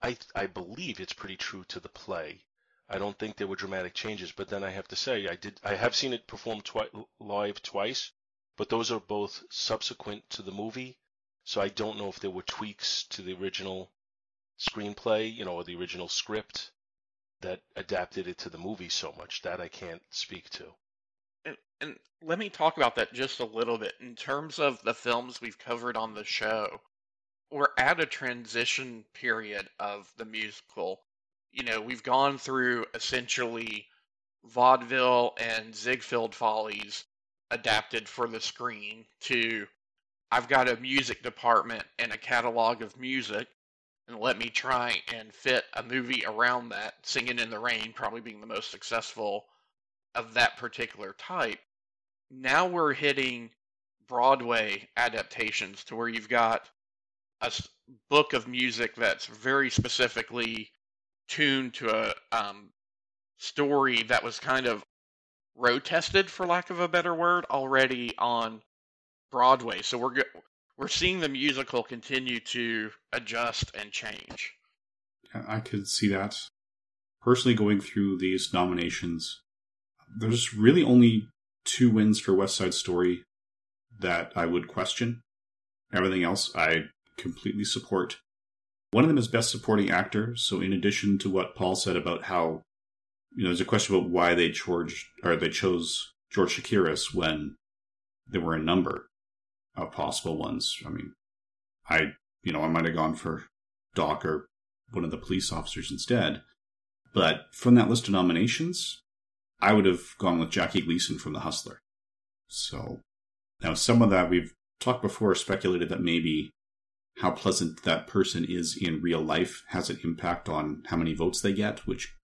I I believe it's pretty true to the play. I don't think there were dramatic changes, but then I have to say I did I have seen it performed twi- live twice, but those are both subsequent to the movie so I don't know if there were tweaks to the original screenplay, you know, or the original script that adapted it to the movie so much. That I can't speak to. And, and let me talk about that just a little bit. In terms of the films we've covered on the show, we're at a transition period of the musical. You know, we've gone through essentially vaudeville and Ziegfeld Follies adapted for the screen to I've got a music department and a catalog of music, and let me try and fit a movie around that. Singing in the Rain probably being the most successful of that particular type. Now we're hitting Broadway adaptations to where you've got a book of music that's very specifically tuned to a um, story that was kind of road tested, for lack of a better word, already on Broadway. So we're we're seeing the musical continue to adjust and change. I could see that. Personally, going through these nominations, there's really only two wins for West Side Story that I would question. Everything else I completely support. One of them is Best Supporting Actor. So, in addition to what Paul said about how, you know, there's a question about why they chose or they chose George Chakiris when there were a number of possible ones. I mean, I, you know, I might have gone for Doc or one of the police officers instead. But from that list of nominations, I would have gone with Jackie Gleason from The Hustler. So now some of that we've talked before, speculated that maybe how pleasant that person is in real life has an impact on how many votes they get, which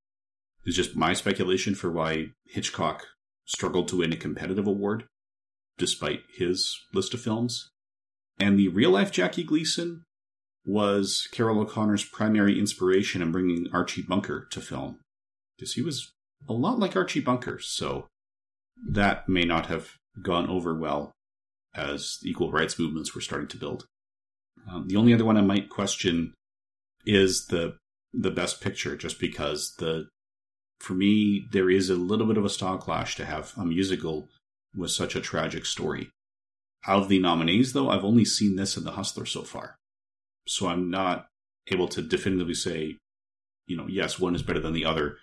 is just my speculation for why Hitchcock struggled to win a competitive award despite his list of films. And the real life Jackie Gleason was Carroll O'Connor's primary inspiration in bringing Archie Bunker to film. Because he was a lot like Archie Bunker, so that may not have gone over well as equal rights movements were starting to build. Um, the only other one I might question is the the best picture, just because the for me there is a little bit of a style clash to have a musical with such a tragic story. Out of the nominees, though, I've only seen this in The Hustler so far, so I'm not able to definitively say, you know, yes, one is better than the other.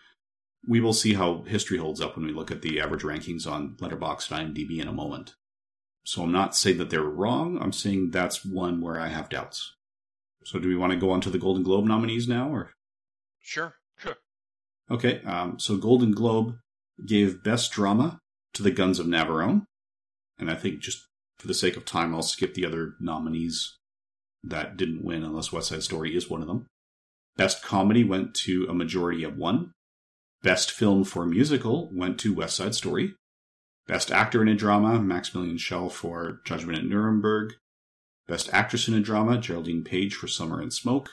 We will see how history holds up when we look at the average rankings on Letterboxd and IMDb in a moment. So I'm not saying that they're wrong. I'm saying that's one where I have doubts. So do we want to go on to the Golden Globe nominees now, or? Sure, sure. Okay, um, so Golden Globe gave Best Drama to The Guns of Navarone, and I think just for the sake of time, I'll skip the other nominees that didn't win, unless West Side Story is one of them. Best Comedy went to a majority of one. Best Film for Musical went to West Side Story. Best Actor in a Drama, Maximilian Schell for Judgment at Nuremberg. Best Actress in a Drama, Geraldine Page for Summer and Smoke.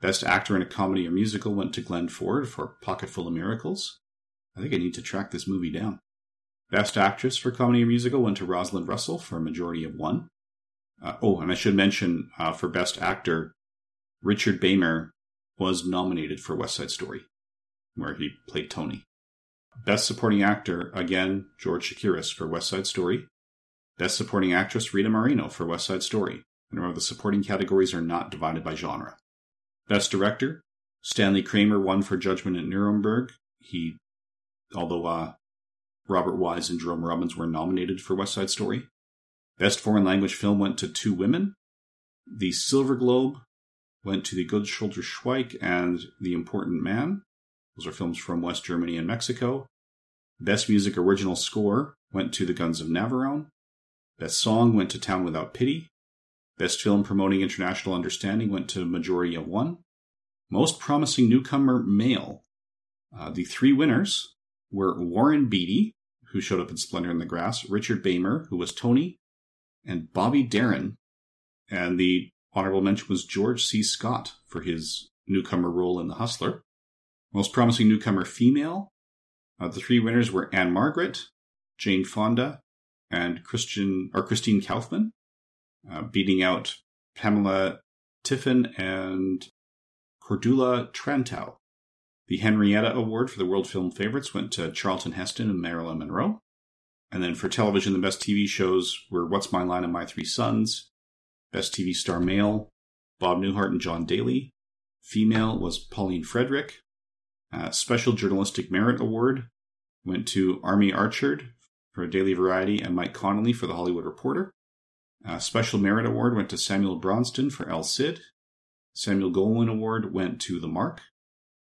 Best Actor in a Comedy or Musical went to Glenn Ford for Pocketful of Miracles. I think I need to track this movie down. Best Actress for Comedy or Musical went to Rosalind Russell for a majority of one. Uh, oh, and I should mention uh, for Best Actor, Richard Beymer was nominated for West Side Story, where he played Tony. Best Supporting Actor, again, George Chakiris for West Side Story. Best Supporting Actress, Rita Moreno for West Side Story. And remember, the supporting categories are not divided by genre. Best Director, Stanley Kramer won for Judgment at Nuremberg. He, although uh, Robert Wise and Jerome Robbins were nominated for West Side Story. Best Foreign Language Film went to Two Women. The Silver Globe went to The Good Soldier Schweik and The Important Man. Those are films from West Germany and Mexico. Best Music Original Score went to The Guns of Navarone. Best Song went to Town Without Pity. Best Film Promoting International Understanding went to Majority of One. Most Promising Newcomer Male. Uh, the three winners were Warren Beatty, who showed up in Splendor in the Grass, Richard Beymer, who was Tony, and Bobby Darin. And the honorable mention was George C. Scott for his newcomer role in The Hustler. Most promising newcomer female. Uh, the three winners were Ann-Margret, Jane Fonda, and Christian or Christine Kaufmann, uh, beating out Pamela Tiffin and Cordula Trantow. The Henrietta Award for the World Film Favorites went to Charlton Heston and Marilyn Monroe. And then for television, the best TV shows were What's My Line and My Three Sons. Best TV star male, Bob Newhart and John Daly. Female was Pauline Frederick. Uh, Special Journalistic Merit Award went to Army Archerd for Daily Variety and Mike Connolly for The Hollywood Reporter. Uh, Special Merit Award went to Samuel Bronston for El Cid. Samuel Goldwyn Award went to The Mark.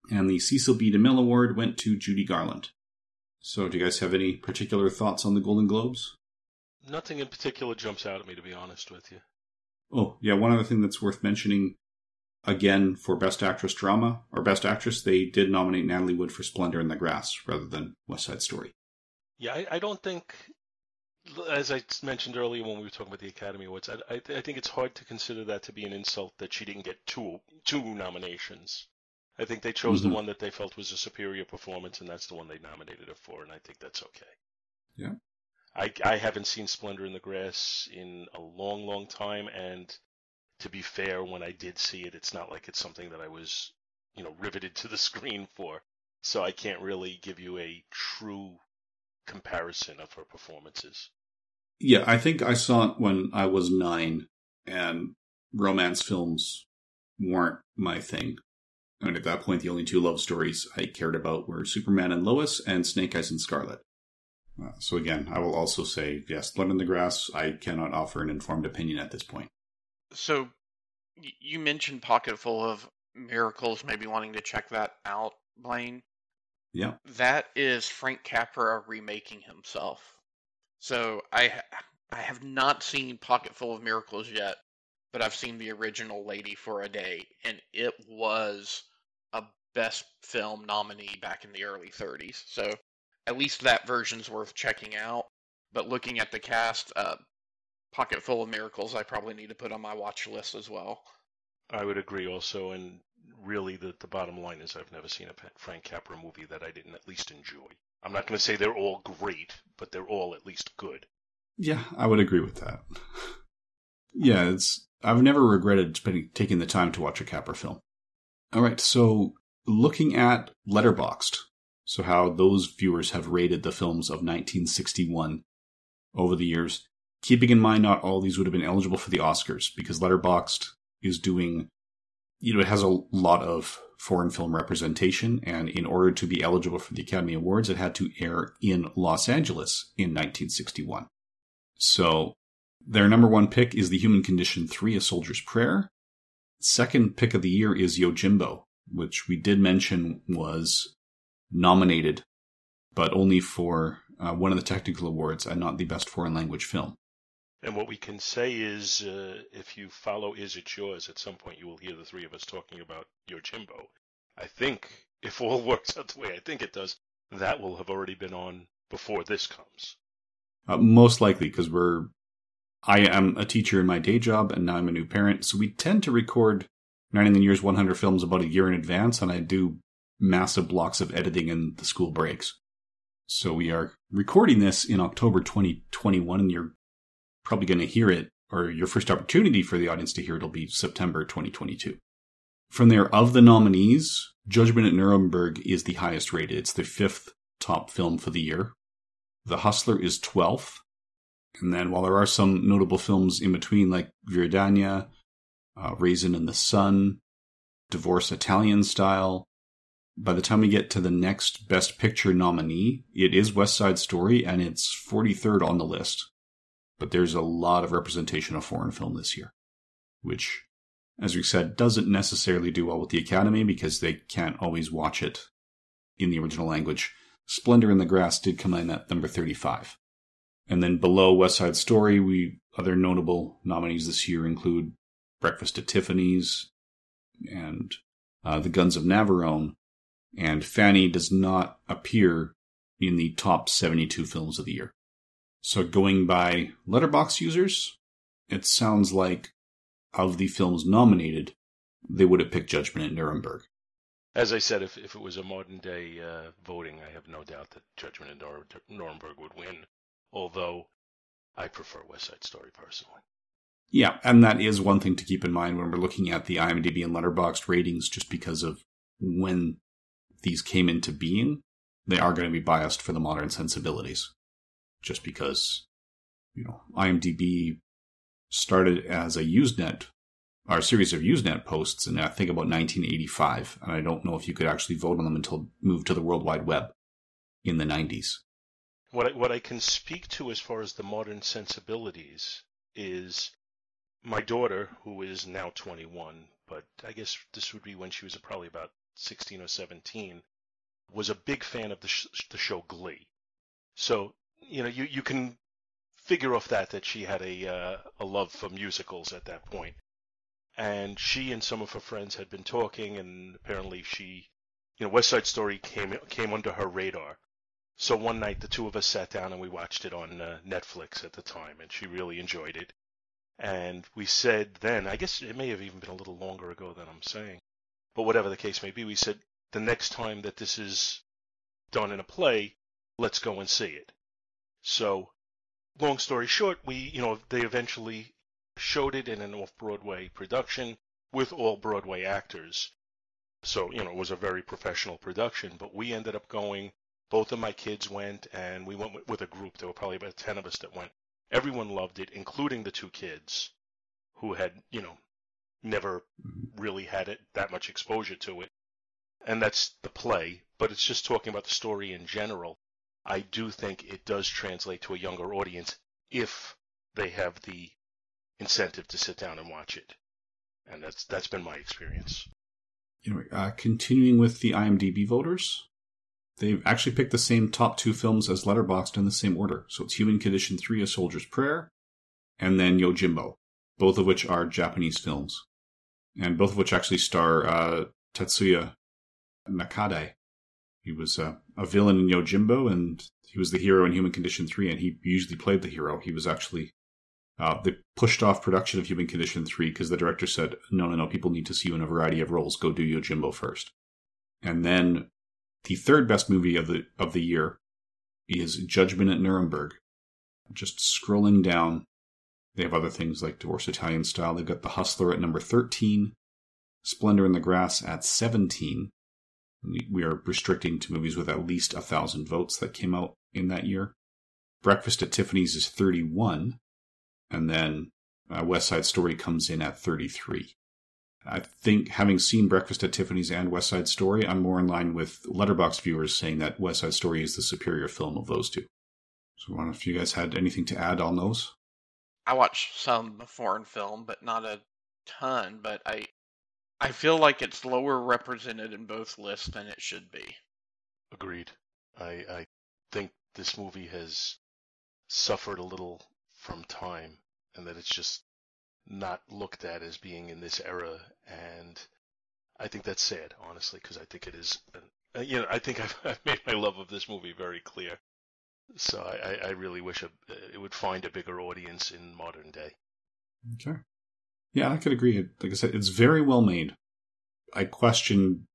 And the Cecil B. DeMille Award went to Judy Garland. So, do you guys have any particular thoughts on the Golden Globes? Nothing in particular jumps out at me, to be honest with you. Oh, yeah, one other thing that's worth mentioning again for Best Actress Drama or Best Actress, they did nominate Natalie Wood for Splendor in the Grass rather than West Side Story. Yeah, I, I don't think as I mentioned earlier when we were talking about the Academy Awards, I, I, I think it's hard to consider that to be an insult that she didn't get two two nominations. I think they chose Mm-hmm. the one that they felt was a superior performance, and that's the one they nominated her for, and I think that's okay. Yeah. I, I haven't seen Splendor in the Grass in a long, long time, and to be fair, when I did see it, it's not like it's something that I was, you know, riveted to the <laughs> screen for. So I can't really give you a true comparison of her performances. Yeah, I think I saw it when I was nine, and romance films weren't my thing. And at that point, the only two love stories I cared about were Superman and Lois and Snake Eyes and Scarlett. Uh, so again, I will also say, yes, Blood in the Grass, I cannot offer an informed opinion at this point. So you mentioned Pocketful of Miracles, maybe wanting to check that out, Blaine. Yeah. That is Frank Capra remaking himself. So I I have not seen Pocketful of Miracles yet, but I've seen the original Lady for a Day, and it was Best Film nominee back in the early 30s. So at least that version's worth checking out. But looking at the cast, uh, Pocket Full of Miracles, I probably need to put on my watch list as well. I would agree also, and really the, the bottom line is I've never seen a Frank Capra movie that I didn't at least enjoy. I'm not going to say they're all great, but they're all at least good. Yeah, I would agree with that. yeah, it's I've never regretted spending taking the time to watch a Capra film. All right, so looking at Letterboxd, so how those viewers have rated the films of 1961 over the years, keeping in mind not all these would have been eligible for the Oscars because Letterboxd is doing, you know, it has a lot of foreign film representation, and in order to be eligible for the Academy Awards, it had to air in Los Angeles in 1961. So their number one pick is The Human Condition 3, A Soldier's Prayer. Second pick of the year is Yojimbo, which we did mention was nominated, but only for uh, one of the technical awards and not the best foreign language film. And what we can say is, uh, if you follow Is It Yours, at some point you will hear the three of us talking about Yojimbo. I think, if all <laughs> works out the way I think it does, that will have already been on before this comes. Uh, most likely, because we're. I am a teacher in my day job, and now I'm a new parent, so we tend to record 99 Years 100 films about a year in advance, and I do massive blocks of editing in the school breaks. So we are recording this in October 2021, and you're probably going to hear it, or your first opportunity for the audience to hear it will be September 2022. From there, of the nominees, Judgment at Nuremberg is the highest rated. It's the fifth top film for the year. The Hustler is 12th. And then while there are some notable films in between, like Viridiana, uh, Raisin in the Sun, Divorce Italian Style, by the time we get to the next Best Picture nominee, it is West Side Story, and it's 43rd on the list. But there's a lot of representation of foreign film this year, which, as we said, doesn't necessarily do well with the Academy because they can't always watch it in the original language. Splendor in the Grass did come in at number 35. And then below West Side Story, we other notable nominees this year include Breakfast at Tiffany's and uh, The Guns of Navarone. And Fanny does not appear in the top 72 films of the year. So going by Letterboxd users, it sounds like of the films nominated, they would have picked Judgment at Nuremberg. As I said, if, if it was a modern day uh, voting, I have no doubt that Judgment at Nuremberg would win. Although I prefer West Side Story personally. Yeah, and that is one thing to keep in mind when we're looking at the IMDb and Letterboxd ratings, just because of when these came into being, they are going to be biased for the modern sensibilities. Just because, you know, IMDb started as a Usenet, or a series of Usenet posts, and I think about 1985, and I don't know if you could actually vote on them until moved to the World Wide Web in the 90s. What I, what I can speak to as far as the modern sensibilities is my daughter, who is now 21, but I guess this would be when she was probably about 16 or 17, was a big fan of the, sh- the show Glee. So, you know, you, you can figure off that that she had a uh, a love for musicals at that point. And she and some of her friends had been talking, and apparently she, you know, West Side Story came came under her radar. So one night, the two of us sat down and we watched it on uh, Netflix at the time, and she really enjoyed it. And we said then, I guess it may have even been a little longer ago than I'm saying, but whatever the case may be, we said the next time that this is done in a play, let's go and see it. So, long story short, we, you know, they eventually showed it in an off-Broadway production with all Broadway actors. So, you know, it was a very professional production, but we ended up going, both of my kids went, and we went with a group. There were probably about 10 of us that went. Everyone loved it, including the two kids who had, you know, never really had it that much exposure to it. And that's the play, but it's just talking about the story in general. I do think it does translate to a younger audience if they have the incentive to sit down and watch it. And that's that's been my experience. Anyway, uh, continuing with the IMDb voters, they've actually picked the same top two films as Letterboxd in the same order. So it's Human Condition 3, A Soldier's Prayer, and then Yojimbo, both of which are Japanese films. And both of which actually star uh, Tatsuya Nakadai. He was uh, a villain in Yojimbo, and he was the hero in Human Condition 3, and he usually played the hero. He was actually. Uh, they pushed off production of Human Condition 3 because the director said, no, no, no, people need to see you in a variety of roles. Go do Yojimbo first. And then the third best movie of the of the year is Judgment at Nuremberg. Just scrolling down, they have other things like Divorce Italian Style. They've got The Hustler at number 13, Splendor in the Grass at 17, we are restricting to movies with at least a thousand votes that came out in that year. Breakfast at Tiffany's is 31, and then uh, West Side Story comes in at 33. I think having seen Breakfast at Tiffany's and West Side Story, I'm more in line with Letterboxd viewers saying that West Side Story is the superior film of those two. So I wonder if you guys had anything to add on those. I watched some foreign film, but not a ton. But I I feel like it's lower represented in both lists than it should be. Agreed. I, I think this movie has suffered a little from time and that it's just not looked at as being in this era. And I think that's sad, honestly, because I think it is, an, uh, you know, I think <laughs> I've, I've, made my love of this movie very clear. So I, I really wish it would find a bigger audience in modern day. Okay. Yeah, I could agree. Like I said, it's very well made. I question,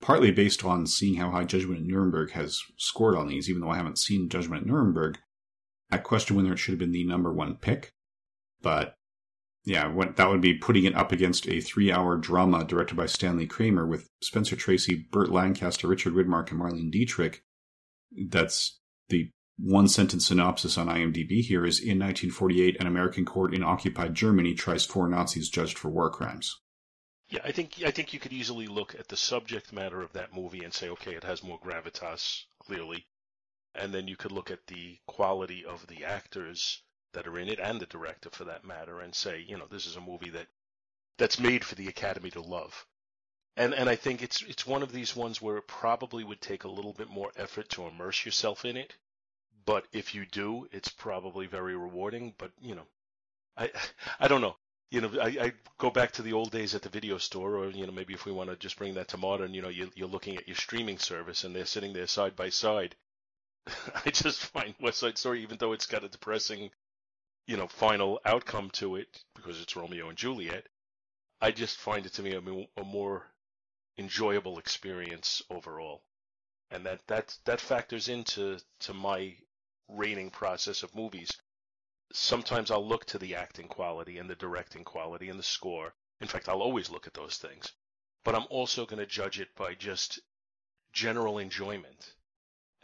partly based on seeing how high Judgment at Nuremberg has scored on these, even though I haven't seen Judgment at Nuremberg, I question whether it should have been the number one pick. But yeah, that would be putting it up against a three hour drama directed by Stanley Kramer with Spencer Tracy, Burt Lancaster, Richard Widmark, and Marlene Dietrich. That's the one sentence synopsis on IMDb here is in 1948, an American court in occupied Germany tries four Nazis judged for war crimes. Yeah, I think I think you could easily look at the subject matter of that movie and say, okay, it has more gravitas, clearly, and then you could look at the quality of the actors that are in it and the director, for that matter, and say, you know, this is a movie that that's made for the Academy to love. And and I think it's it's one of these ones where it probably would take a little bit more effort to immerse yourself in it but if you do, it's probably very rewarding. But you know, I I don't know. You know, I, I go back to the old days at the video store, or you know, maybe if we want to just bring that to modern, you know, you, you're looking at your streaming service and they're sitting there side by side. <laughs> I just find West Side Story, even though it's got a depressing, you know, final outcome to it because it's Romeo and Juliet, I just find it to be a, a more enjoyable experience overall, and that that that factors into to my rating process of movies. Sometimes I'll look to the acting quality and the directing quality and the score. In fact, I'll always look at those things. But I'm also going to judge it by just general enjoyment.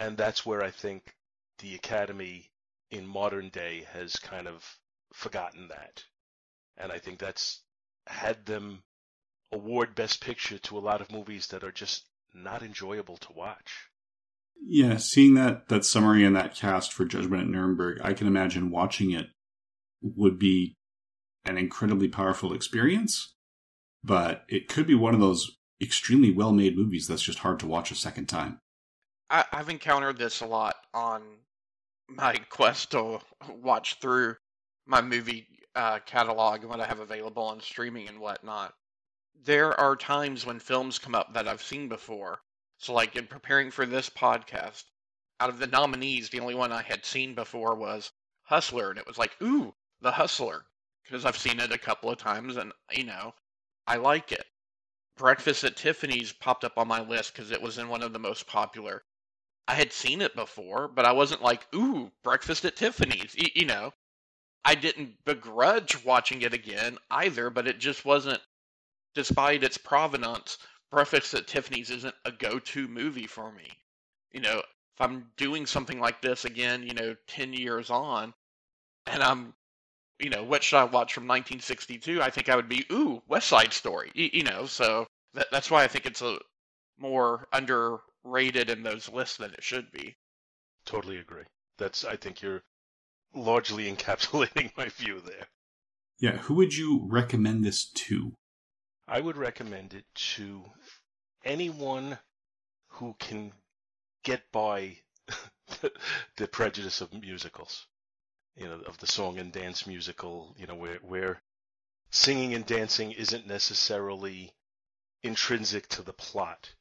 And that's where I think the Academy in modern day has kind of forgotten that. And I think that's had them award Best Picture to a lot of movies that are just not enjoyable to watch. Yeah, seeing that that summary and that cast for Judgment at Nuremberg, I can imagine watching it would be an incredibly powerful experience, but it could be one of those extremely well made movies that's just hard to watch a second time. I, have encountered this a lot on my <laughs> quest to watch through my movie uh, catalog and what I have available on streaming and whatnot. There are times when films come up that I've seen before so, like in preparing for this podcast, out of the nominees, the only one I had seen before was Hustler, and it was like, ooh, The Hustler, because I've seen it a couple of times, and you know, I like it. Breakfast at Tiffany's popped up on my list because it was in one of the most popular. I had seen it before, but I wasn't like, ooh, Breakfast at Tiffany's. Y- you know, I didn't begrudge watching it again either, but it just wasn't, despite its provenance, Breakfast at Tiffany's isn't a go to movie for me. You know, if I'm doing something like this again, you know, 10 years on, and I'm, you know, what should I watch from 1962? I think I would be, ooh, West Side Story. You, you know, so that, that's why I think it's a more underrated in those lists than it should be. Totally agree. That's I think you're largely <laughs> encapsulating my view there. Yeah, who would you recommend this to? I would recommend it to anyone who can get by <laughs> the prejudice of musicals. You know, of the song and dance musical, you know, where where singing and dancing isn't necessarily intrinsic to the plot.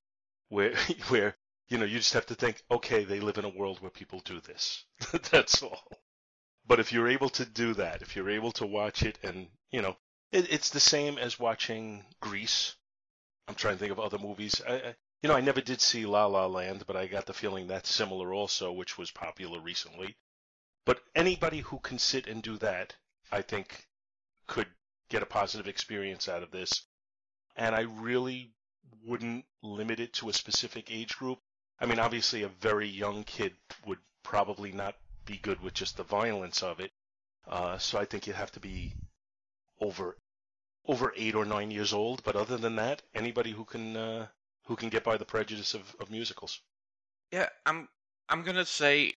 Where <laughs> where you know, you just have to think, okay, they live in a world where people do this. <laughs> That's all. But if you're able to do that, if you're able to watch it and, you know, it, it's the same as watching Grease. I'm trying to think of other movies. I, I, you know, I never did see La La Land, but I got the feeling that's similar also, which was popular recently. But anybody who can sit and do that, I think, could get a positive experience out of this. And I really wouldn't limit it to a specific age group. I mean, obviously, a very young kid would probably not be good with just the violence of it. Uh, so I think you'd have to be over over eight or nine years old. But other than that, anybody who can uh, who can get by the prejudice of, of musicals. Yeah, I'm I'm gonna say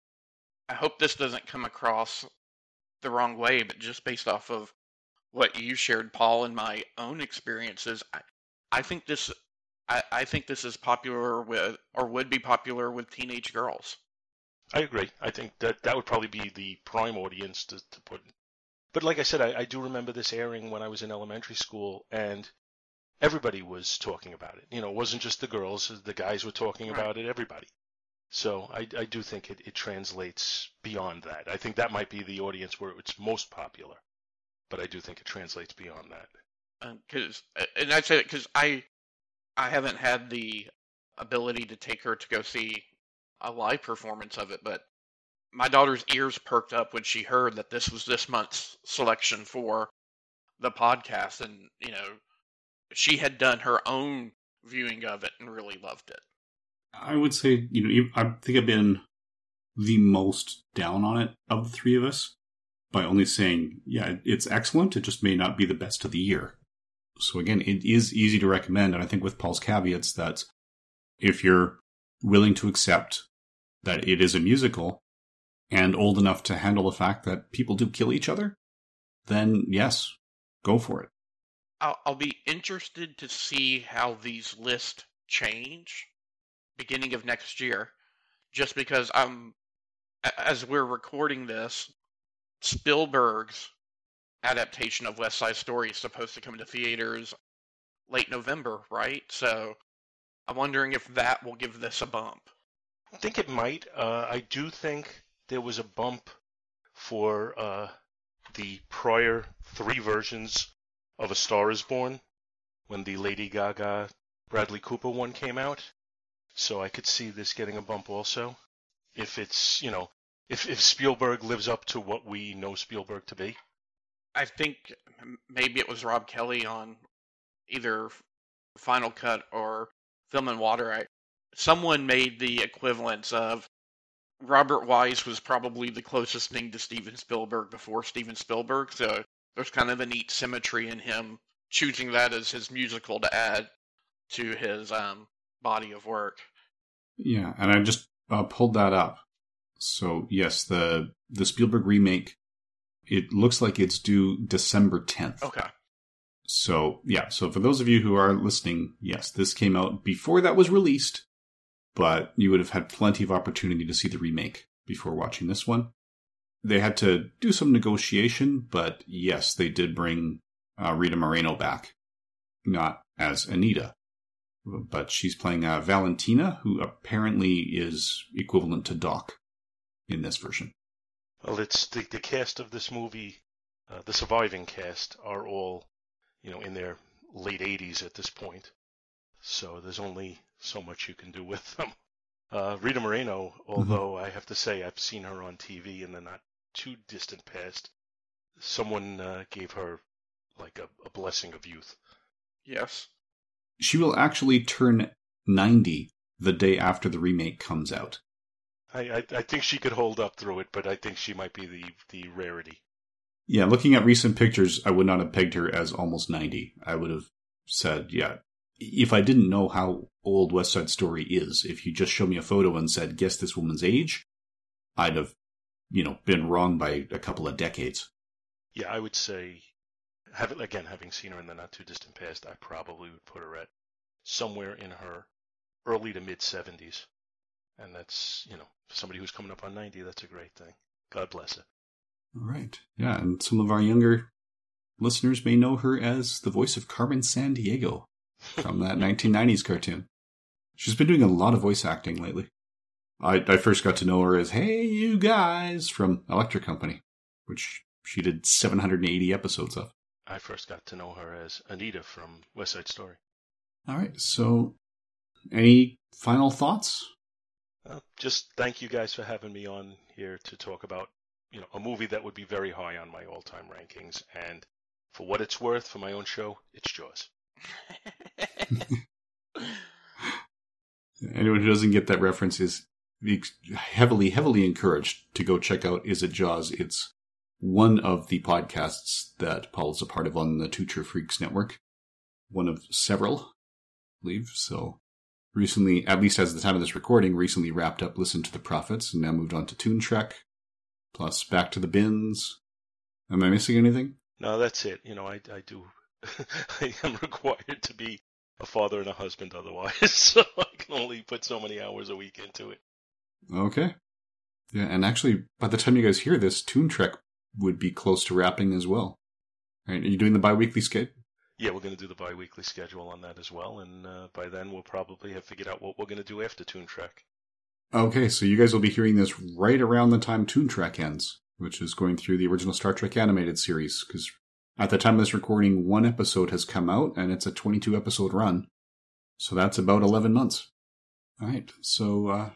I hope this doesn't come across the wrong way, but just based off of what you shared, Paul, and my own experiences, I, I think this I, I think this is popular with or would be popular with teenage girls. I agree. I think that that would probably be the prime audience to, to put. But like I said, I, I do remember this airing when I was in elementary school, and everybody was talking about it. You know, it wasn't just the girls; the guys were talking Right. about it. Everybody. So I, I do think it, it translates beyond that. I think that might be the audience where it's most popular, but I do think it translates beyond that. Um, because and I say it because I I haven't had the ability to take her to go see a live performance of it, but my daughter's ears perked up when she heard that this was this month's selection for the podcast, and you know she had done her own viewing of it and really loved it. I would say, you know, I think I've been the most down on it of the three of us by only saying, yeah, it's excellent. It just may not be the best of the year. So again, it is easy to recommend. And I think with Paul's caveats that if you're willing to accept that it is a musical and old enough to handle the fact that people do kill each other, then yes, go for it. I'll, I'll be interested to see how these lists change beginning of next year, just because I'm, as we're recording this, Spielberg's adaptation of West Side Story is supposed to come to theaters late November, right? So I'm wondering if that will give this a bump. I think it might. Uh, I do think there was a bump for uh, the prior three versions of A Star Is Born when the Lady Gaga Bradley Cooper one came out. So I could see this getting a bump also. If it's, you know, if, if Spielberg lives up to what we know Spielberg to be. I think maybe it was Rob Kelly on either Final Cut or Film and Water. I, someone made the equivalence of Robert Wise was probably the closest thing to Steven Spielberg before Steven Spielberg, so there's kind of a neat symmetry in him choosing that as his musical to add to his um, body of work. Yeah, and I just uh, pulled that up. So yes, the the Spielberg remake. It looks like it's due December tenth. Okay. So yeah, so for those of you who are listening, yes, this came out before that was released, but you would have had plenty of opportunity to see the remake before watching this one. They had to do some negotiation, but yes, they did bring uh, Rita Moreno back, not as Anita. but she's playing uh, Valentina, who apparently is equivalent to Doc in this version. Well, it's the, the cast of this movie, uh, the surviving cast, are all, you know, in their late 80s at this point. So there's only so much you can do <laughs> with them. Uh, Rita Moreno, although mm-hmm. I have to say I've seen her on TV in the not too distant past, someone uh, gave her like a, a blessing of youth. Yes. She will actually turn 90 the day after the remake comes out. I, I, I think she could hold up through it, but I think she might be the, the rarity. Yeah, looking at recent pictures, I would not have pegged her as almost 90. I would have said, yeah, if I didn't know how old West Side Story is, if you just showed me a photo and said, guess this woman's age, I'd have, you know, been wrong by a couple of decades. Yeah, I would say, have, again, having seen her in the not too distant past, I probably would put her at somewhere in her early to mid 70s. And that's, you know, for somebody who's coming up on 90, that's a great thing. God bless her. All right. Yeah, and some of our younger listeners may know her as the voice of Carmen Sandiego from that 1990s cartoon. She's been doing a lot of voice acting lately. I, I first got to know her as Hey You Guys from Electric Company, which she did 780 episodes of. I first got to know her as Anita from West Side Story. All right, so any final thoughts? Uh, just thank you guys for having me on here to talk about you know a movie that would be very high on my all-time rankings, and for what it's worth, for my own show, it's Jaws. <laughs> Anyone who doesn't get that reference is heavily, heavily encouraged to go check out Is It Jaws? It's one of the podcasts that Paul is a part of on the True Freaks Network. One of several, I believe. So recently, at least as the time of this recording, recently wrapped up Listen to the Prophets and now moved on to Toon Trek, plus Back to the Bins. Am I missing anything? No, that's it. You know, I, I do, <laughs> I am required to be a father and a husband otherwise, <laughs> so I can only put so many hours a week into it. Okay. Yeah, and actually, by the time you guys hear this, Toon Trek would be close to wrapping as well. Right? Are you doing the bi-weekly schedule? Yeah, we're going to do the bi-weekly schedule on that as well, and uh, by then we'll probably have figured out what we're going to do after Toon Trek. Okay, so you guys will be hearing this right around the time Toon Trek ends, which is going through the original Star Trek animated series, because at the time of this recording, one episode has come out, and it's a 22 episode run. So that's about 11 months. All right, so, uh,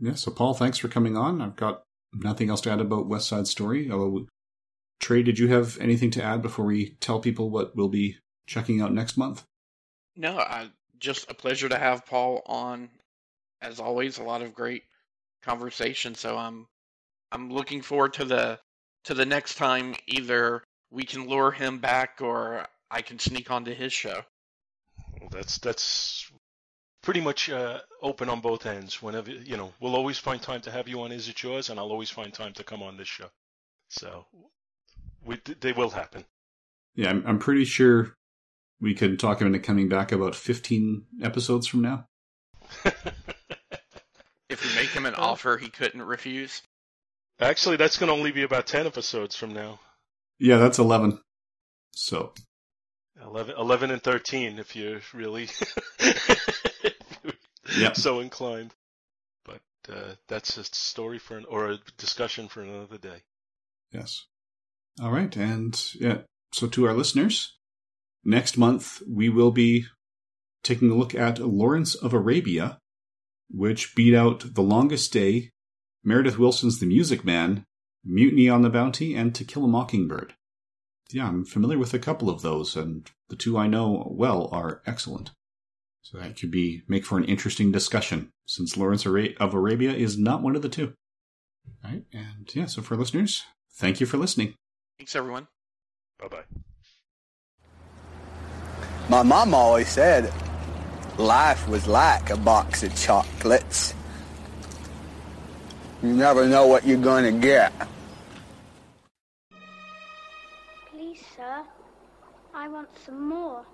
yeah, so Paul, thanks for coming on. I've got nothing else to add about West Side Story, although Trey, did you have anything to add before we tell people what we'll be checking out next month? No, I, just a pleasure to have Paul on. As always, a lot of great conversation. So I'm I'm looking forward to the to the next time either we can lure him back or I can sneak onto his show. Well, that's that's pretty much uh, open on both ends. Whenever you know, we'll always find time to have you on. Is it yours? And I'll always find time to come on this show. So we, they will happen. Yeah, I'm, I'm pretty sure we could talk him into coming back about 15 episodes from now. <laughs> if we make him an offer he couldn't refuse. Actually, that's going to only be about 10 episodes from now. Yeah, that's 11. So. 11, 11 and 13 if you're really yep. <laughs> so inclined. But uh, that's a story for an, or a discussion for another day. Yes. All right. And yeah, so to our listeners, next month we will be taking a look at Lawrence of Arabia, which beat out The Longest Day, Meredith Willson's The Music Man, Mutiny on the Bounty, and To Kill a Mockingbird. Yeah, I'm familiar with a couple of those, and the two I know well are excellent. So that could be make for an interesting discussion, since Lawrence of Arabia is not one of the two. All right, and yeah, so for listeners, thank you for listening. Thanks, everyone. Bye bye. My mom always said life was like a box of chocolates. You never know what you're going to get. Please, sir, I want some more.